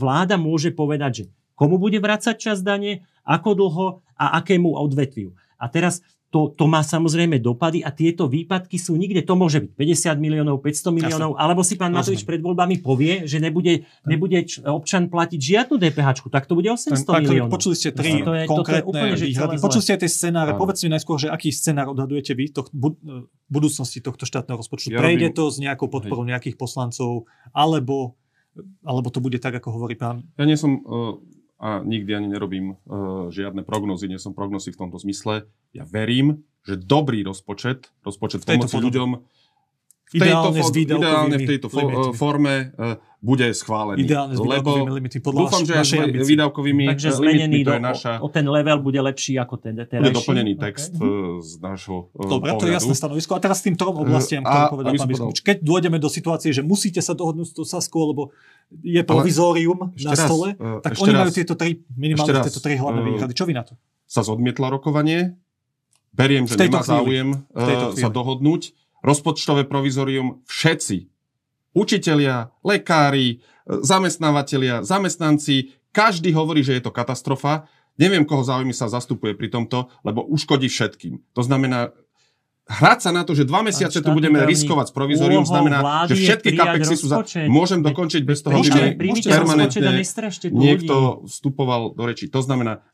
vláda môže povedať, že komu bude vrácať čas dane, ako dlho a akému odvetviu. A teraz to, to má samozrejme dopady a tieto výpadky sú nikde. To môže byť 50 miliónov, 500 miliónov, Jasne. alebo si pán Matovič pred voľbami povie, že nebude, nebude občan platiť žiadnu DPH, tak to bude 800 Ten, miliónov. Počuli ste tri to je, konkrétne je úplne, výhrady. Počuli ste aj tie scenáre. Povedzte mi najskôr, že aký scenár odhadujete vy to, budúcnosti tohto štátneho rozpočtu. Ja Prejde robím... to s nejakou podporou nejakých poslancov, alebo, alebo to bude tak, ako hovorí pán... Ja nie som uh a nikdy ani nerobím uh, žiadne prognozy, nie som prognozy v tomto zmysle. Ja verím, že dobrý rozpočet, rozpočet pomoci ľuďom v tejto, ideálne, ideálne v tejto fo- forme uh, bude schválený. Ideálne s lebo limity, podľa dúfam, že aj s výdavkovými Takže zmenený do, je naša, o, o ten level bude lepší ako ten terajší. Bude doplnený text okay. z nášho uh, Dobre, to je jasné stanovisko. A teraz s tým trom oblastiam, ktoré povedal pán Biskupič. Keď dôjdeme do situácie, že musíte sa dohodnúť s tou Saskou, lebo je provizórium na raz, stole, uh, tak oni raz, majú tieto tri, minimálne raz, tieto tri hlavné uh, výhrady. Čo vy na to? Sa zodmietla rokovanie, beriem, že nemá záujem uh, sa dohodnúť. Rozpočtové provizorium všetci, učitelia, lekári, zamestnávateľia, zamestnanci, každý hovorí, že je to katastrofa. Neviem, koho záujmy sa zastupuje pri tomto, lebo uškodí všetkým. To znamená, hrať sa na to, že dva mesiace tu budeme riskovať s provizorium, znamená, že všetky kapexy sú za... Môžem dokončiť bez toho, aby permanentne niekto vstupoval do reči. To znamená,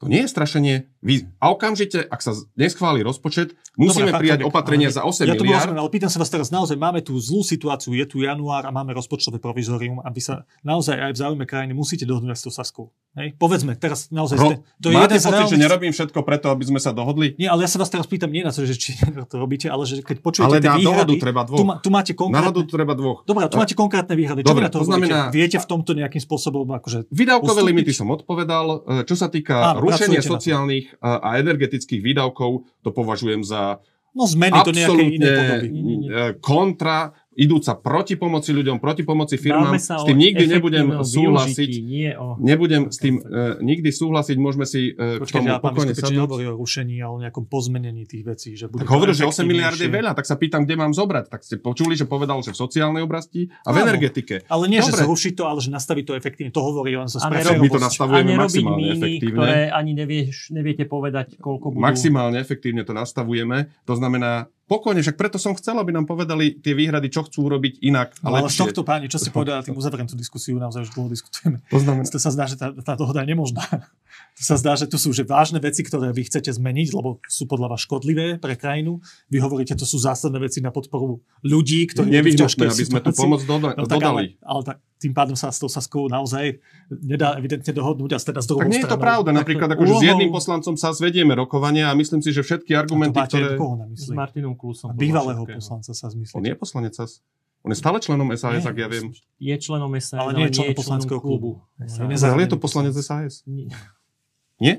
to nie je strašenie. Vy, a okamžite, ak sa neschváli rozpočet, musíme Dobre, prijať opatrenia za 8 ja miliard. Rozumiem, ale pýtam sa vás teraz, naozaj máme tu zlú situáciu, je tu január a máme rozpočtové provizorium, aby sa naozaj aj v záujme krajiny musíte dohodnúť s tou Saskou. Hej? Povedzme, teraz naozaj... Ro, ste, to je máte pocit, reálnych... že nerobím všetko preto, aby sme sa dohodli? Nie, ale ja sa vás teraz pýtam nie na to, že či to robíte, ale že keď počujete ale tie výhrady... dohodu treba dvoch. Tu, má, tu máte konkrétne... Na treba dvoch. Dobre, tu máte konkrétne výhrady. Dobre, Čo to, to znamená... Viete v tomto nejakým spôsobom akože... Výdavkové limity som odpovedal. E, čo sa týka rušenia sociálnych sociálnych a energetických výdavkov to považujem za No zmeny do nejakej inej podoby. kontra idúca proti pomoci ľuďom, proti pomoci firmám. S tým nikdy nebudem súhlasiť. Nie o... Nebudem s tým uh, nikdy súhlasiť, môžeme si uh, Počkej, k tomu ja, pokojne sadnúť. hovorí o rušení a o nejakom pozmenení tých vecí. Že tak hovoril, že 8 miliard je veľa, tak sa pýtam, kde mám zobrať. Tak ste počuli, že povedal, že v sociálnej oblasti a v Áno, energetike. Ale nie, Dobre. že zrušiť to, ale že nastaviť to efektívne. To hovorí on sa My to nastavujeme maximálne míny, efektívne. ktoré ani nevieš, neviete povedať, koľko budú. Maximálne efektívne to nastavujeme. To znamená, Pokojne, však preto som chcel, aby nám povedali tie výhrady, čo chcú urobiť inak. No, ale z tohto páni, čo ste povedali, tým uzavriem tú diskusiu, naozaj už dlho diskutujeme. To znamená... To sa zdá, že tá, tá dohoda je nemožná. To sa zdá, že tu sú že vážne veci, ktoré vy chcete zmeniť, lebo sú podľa vás škodlivé pre krajinu. Vy hovoríte, to sú zásadné veci na podporu ľudí, ktorí nevyhnutné, aby sme tú pomoc doda- no, dodali. Ale, ale tak, tým pádom sa s tou Saskou naozaj nedá evidentne dohodnúť a teda z druhou Tak nie je to pravda. Napríklad Tak akože s jedným poslancom sa zvedieme rokovania a myslím si, že všetky argumenty, ktoré... Martinom Klusom. Bývalého poslanca sa On zmyslíte. je poslanec SAS. On je stále členom SAS, ak ja viem. Je členom SAS, Ale nie je členom poslaneckého klubu. SAS. Nie, Ale je to poslanec. SAS. Nie. Nie?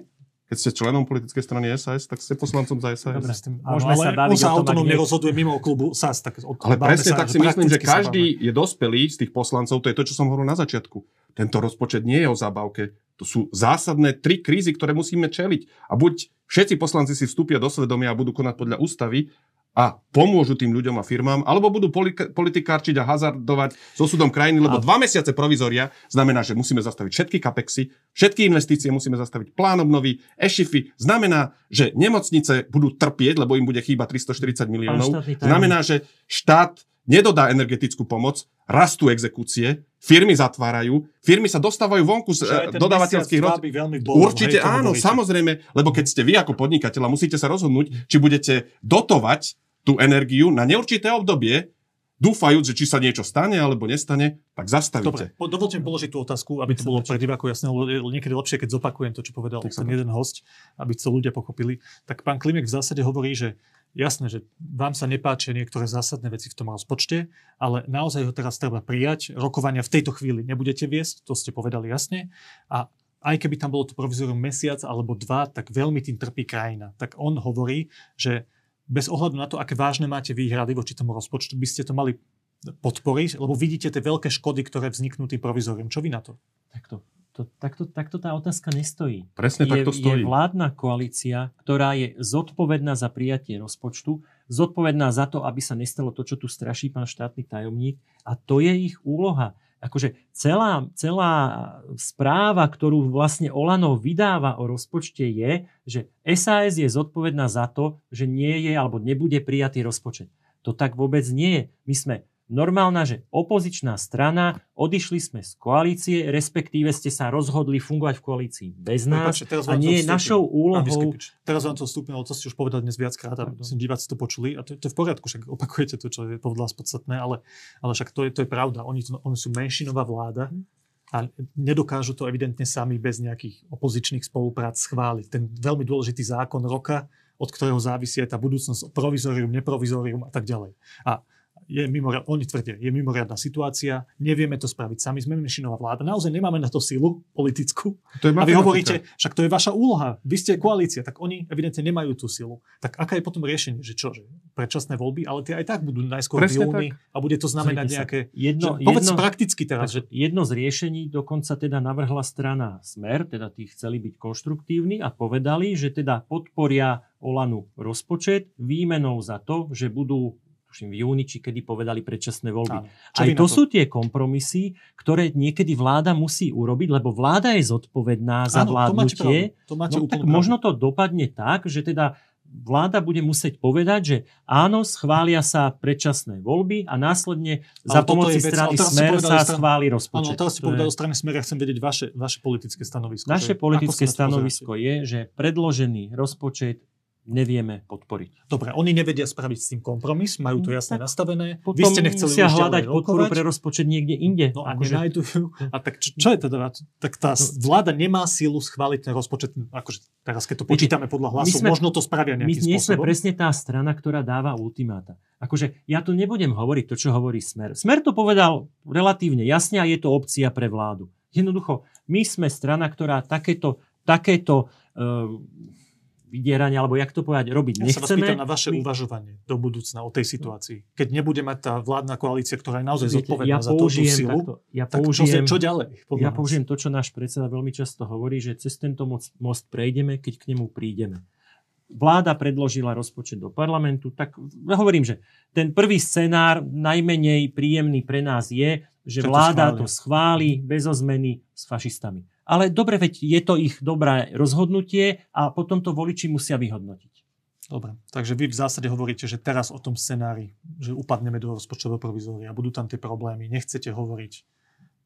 Keď ste členom politickej strany SAS, tak ste poslancom za SAS. Dobre. S tým- Môžeme áno, sa ale baviť on sa autonómne rozhoduje mimo klubu SAS. Tak od, Ale presne sa, tak si myslím, že každý je dospelý z tých poslancov, to je to, čo som hovoril na začiatku. Tento rozpočet nie je o zábavke. To sú zásadné tri krízy, ktoré musíme čeliť. A buď všetci poslanci si vstúpia do svedomia a budú konať podľa ústavy a pomôžu tým ľuďom a firmám, alebo budú politikárčiť a hazardovať s osudom krajiny, lebo A- dva mesiace provizória znamená, že musíme zastaviť všetky kapexy, všetky investície musíme zastaviť, plán obnovy, e-shify, znamená, že nemocnice budú trpieť, lebo im bude chýba 340 miliónov. Znamená, že štát nedodá energetickú pomoc, rastú exekúcie, firmy zatvárajú, firmy sa dostávajú vonku z ten dodávateľských roz... bolo, Určite hej, áno, hovoríte. samozrejme, lebo keď ste vy ako podnikateľ a musíte sa rozhodnúť, či budete dotovať tú energiu na neurčité obdobie, dúfajúc, že či sa niečo stane alebo nestane, tak Dobre, zastavíte. po- dovolte mi položiť tú otázku, aby to bolo pre divákov jasné, niekedy lepšie, keď zopakujem to, čo povedal ten jeden host, aby to ľudia pochopili. Tak pán Klimek v zásade hovorí, že jasné, že vám sa nepáčia niektoré zásadné veci v tom rozpočte, ale naozaj ho teraz treba prijať. Rokovania v tejto chvíli nebudete viesť, to ste povedali jasne. A aj keby tam bolo to provizorium mesiac alebo dva, tak veľmi tým trpí krajina. Tak on hovorí, že bez ohľadu na to, aké vážne máte výhrady voči tomu rozpočtu, by ste to mali podporiť, lebo vidíte tie veľké škody, ktoré vzniknú tým provizorium. Čo vy na to? Takto, to, takto, takto tá otázka nestojí. Presne tak to je, stojí. je vládna koalícia, ktorá je zodpovedná za prijatie rozpočtu, zodpovedná za to, aby sa nestalo to, čo tu straší pán štátny tajomník a to je ich úloha. Akože celá, celá správa, ktorú vlastne Olano vydáva o rozpočte je, že SAS je zodpovedná za to, že nie je alebo nebude prijatý rozpočet. To tak vôbec nie je. My sme normálna, že opozičná strana, odišli sme z koalície, respektíve ste sa rozhodli fungovať v koalícii bez nás Prepáčte, teraz a nie je vstúpim. našou úlohou... Teraz vám to vstúpilo, to ste už povedali dnes viackrát a myslím, diváci to počuli a to, to je v poriadku, však opakujete to, čo je vás podstatné, ale, ale však to je, to je pravda. Oni, to, oni sú menšinová vláda a nedokážu to evidentne sami bez nejakých opozičných spoluprác schváliť. Ten veľmi dôležitý zákon roka, od ktorého závisí aj tá budúcnosť, provizorium, neprovizorium a tak ďalej. A je mimoriad, oni tvrdia, je mimoriadná situácia, nevieme to spraviť sami, sme menšinová vláda, naozaj nemáme na to silu politickú, To je a vy hovoríte, však to je vaša úloha, vy ste koalícia, tak oni evidentne nemajú tú silu. Tak aká je potom riešenie, že čo, že predčasné voľby, ale tie aj tak budú najskôr v júni a bude to znamenať sa, nejaké... Jedno, že, povedz jedno, prakticky teraz. takže jedno z riešení dokonca teda navrhla strana Smer, teda tí chceli byť konštruktívni a povedali, že teda podporia Olanu rozpočet výmenou za to, že budú tuším v júni, či kedy povedali predčasné voľby. Áno. Aj na to sú tie kompromisy, ktoré niekedy vláda musí urobiť, lebo vláda je zodpovedná za Áno, to máte vládnutie. pravdu. To máte No tak možno to dopadne tak, že teda vláda bude musieť povedať, že áno, schvália sa predčasné voľby a následne Ale za toto pomoci vec- strany ale Smer sa stran- schváli Áno, rozpočet. teraz si To je- povedal o strane Smer, ja chcem vedieť vaše, vaše politické stanovisko. Naše politické to stanovisko je, že predložený rozpočet nevieme podporiť. Dobre, oni nevedia spraviť s tým kompromis, majú to No, jasne tak nastavené. Potom Vy ste nechceli musia hľadať podporu pre rozpočet niekde inde. No a Akože- nenajdujú. A tak čo, čo je teda? Tak tá vláda nemá sílu schváliť ten rozpočet, akože teraz keď to počítame podľa hlasov, my sme- možno to spravia My nejakým nie sme spôsobom. presne tá strana, ktorá dáva ultimáta. Akože ja tu nebudem hovoriť to, čo hovorí Smer. Smer to povedal relatívne jasne a je to opcia pre vládu. Jednoducho, my sme strana, ktorá takéto, takéto uh, vydieranie, alebo jak to povedať, robiť Ja sa vás nechceme. pýtam na vaše My- uvažovanie do budúcna o tej situácii. Keď nebude mať tá vládna koalícia, ktorá je naozaj Viete, zodpovedná ja za tú, tú použijem, silu, takto, ja tak čo, použijem, čo ďalej? ja použijem to, čo náš predseda veľmi často hovorí, že cez tento most, prejdeme, keď k nemu prídeme. Vláda predložila rozpočet do parlamentu, tak ja hovorím, že ten prvý scenár najmenej príjemný pre nás je, že vláda to schváli bez zmeny s fašistami. Ale dobre, veď je to ich dobré rozhodnutie a potom to voliči musia vyhodnotiť. Dobre, takže vy v zásade hovoríte, že teraz o tom scenári, že upadneme do rozpočtového provizória, budú tam tie problémy, nechcete hovoriť,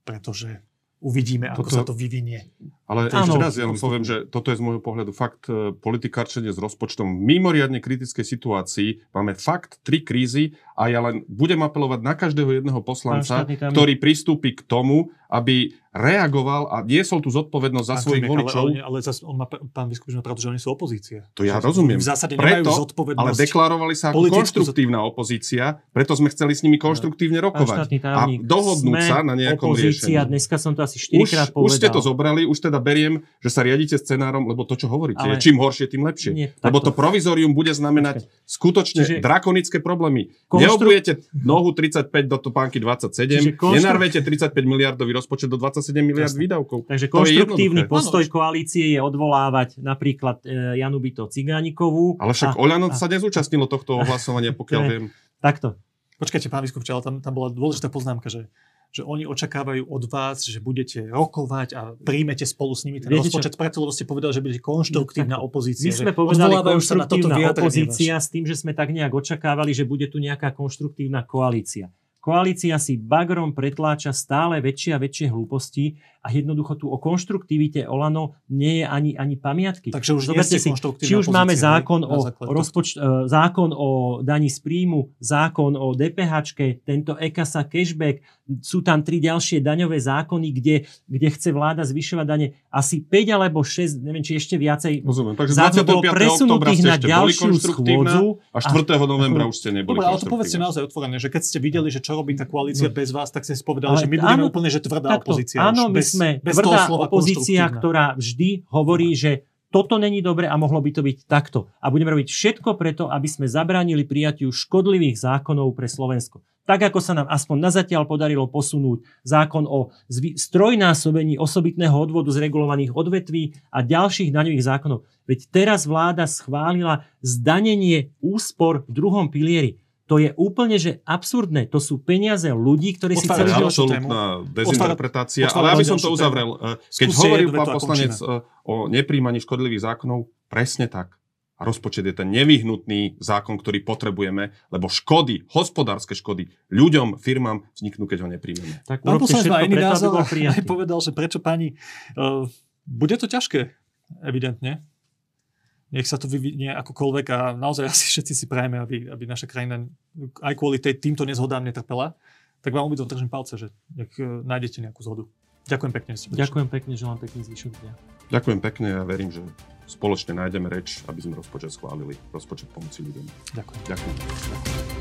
pretože uvidíme, ako Toto- sa to vyvinie. Ale Áno. ešte raz, ja len poviem, že toto je z môjho pohľadu fakt e, politikárčenie s rozpočtom v mimoriadne kritickej situácii. Máme fakt tri krízy a ja len budem apelovať na každého jedného poslanca, ktorý pristúpi k tomu, aby reagoval a niesol tú zodpovednosť za svojich voličov. Ale, ale, ale zas, on má, pán Vyskupič má pravdu, že oni sú opozícia. To ja rozumiem. V zásade Preto, zodpovednosť. ale deklarovali sa ako konštruktívna opozícia, preto sme chceli s nimi konštruktívne rokovať. štátny A dohodnúť sa na nejakom opozícia, riešení. dneska som to asi Už, 4 krát povedal. už ste to zobrali, už teda beriem, že sa riadite scenárom, lebo to, čo hovoríte, Ale- je čím horšie, tým lepšie. Nie, lebo to provizorium bude znamenať skutočne Čiže- drakonické problémy. Konštru- Neobujete nohu 35 do topánky 27, Čiže konštru- nenarvete 35 miliardový rozpočet do 27 miliard Jasne. výdavkov. Takže je konštruktívny jednoduché. postoj koalície je odvolávať napríklad e, Janu Byto Cigánikovú. Ale však a, Oľano a- sa nezúčastnilo tohto ohlasovania, pokiaľ viem. Takto. Počkajte, pán Vyskupič, ale tam, tam bola dôležitá poznámka, že že oni očakávajú od vás, že budete rokovať a príjmete spolu s nimi ten Viete rozpočet, preto lebo ste povedali, že budete konštruktívna No, opozícia. My sme že povedali konštruktívna opozícia s tým, že sme tak nejak očakávali, že bude tu nejaká konštruktívna koalícia. Koalícia si bagrom pretláča stále väčšie a väčšie hlúposti a jednoducho tu o konštruktivite Olano nie je ani, ani pamiatky. Takže už nie Zoberte ste si, či už máme opozícia, zákon o, rozpoč- e, zákon o daní z príjmu, zákon o DPH, tento EKASA cashback, sú tam tri ďalšie daňové zákony, kde, kde chce vláda zvyšovať dane asi 5 alebo 6, neviem, či ešte viacej. Rozumiem. Takže Za to bolo 25. oktobra presunutých ste na ďalšiu schôdzu. a 4. novembra už ste neboli Dobre, ale to povedzte naozaj otvorene, že keď ste videli, že čo robí tá koalícia bez vás, tak ste si povedali, Ale že my budeme áno, úplne, že tvrdá Takto, opozícia. áno, už my bez, sme bez tvrdá opozícia, ktorá vždy hovorí, že toto není dobre a mohlo by to byť takto. A budeme robiť všetko preto, aby sme zabránili prijatiu škodlivých zákonov pre Slovensko. Tak ako sa nám aspoň na zatiaľ podarilo posunúť zákon o strojnásobení osobitného odvodu z regulovaných odvetví a ďalších daňových zákonov. Veď teraz vláda schválila zdanenie úspor v druhom pilieri. To je úplne že absurdné. To sú peniaze ľudí, ktorí si To celý je ďalšiu život... absolútna dezinterpretácia. otvára Ale aby som to uzavrel. eh, Keď hovoril jednu pán poslanec eh, o nepríjmaní škodlivých zákonov, presne tak. A rozpočet je ten nevyhnutný zákon, ktorý potrebujeme, lebo škody, hospodárske škody ľuďom, firmám vzniknú, keď ho nepríjmeme. Tak Pán poslanec má iný názor aj povedal, že prečo pani... Uh, bude to ťažké, evidentne. Nech sa to vyvinie akokoľvek a naozaj asi všetci si prajeme, aby, aby naša krajina aj kvôli tej, týmto nezhodám netrpela. Tak vám obidvom držím palce, že nech uh, nájdete nejakú zhodu. Ďakujem pekne. prišli. Ďakujem pekne, želám pekný zvyšok dňa. Ďakujem pekne a verím, že spoločne nájdeme reč, aby sme rozpočet schválili. Rozpočet pomoci ľuďom. Ďakujem. Ďakujem.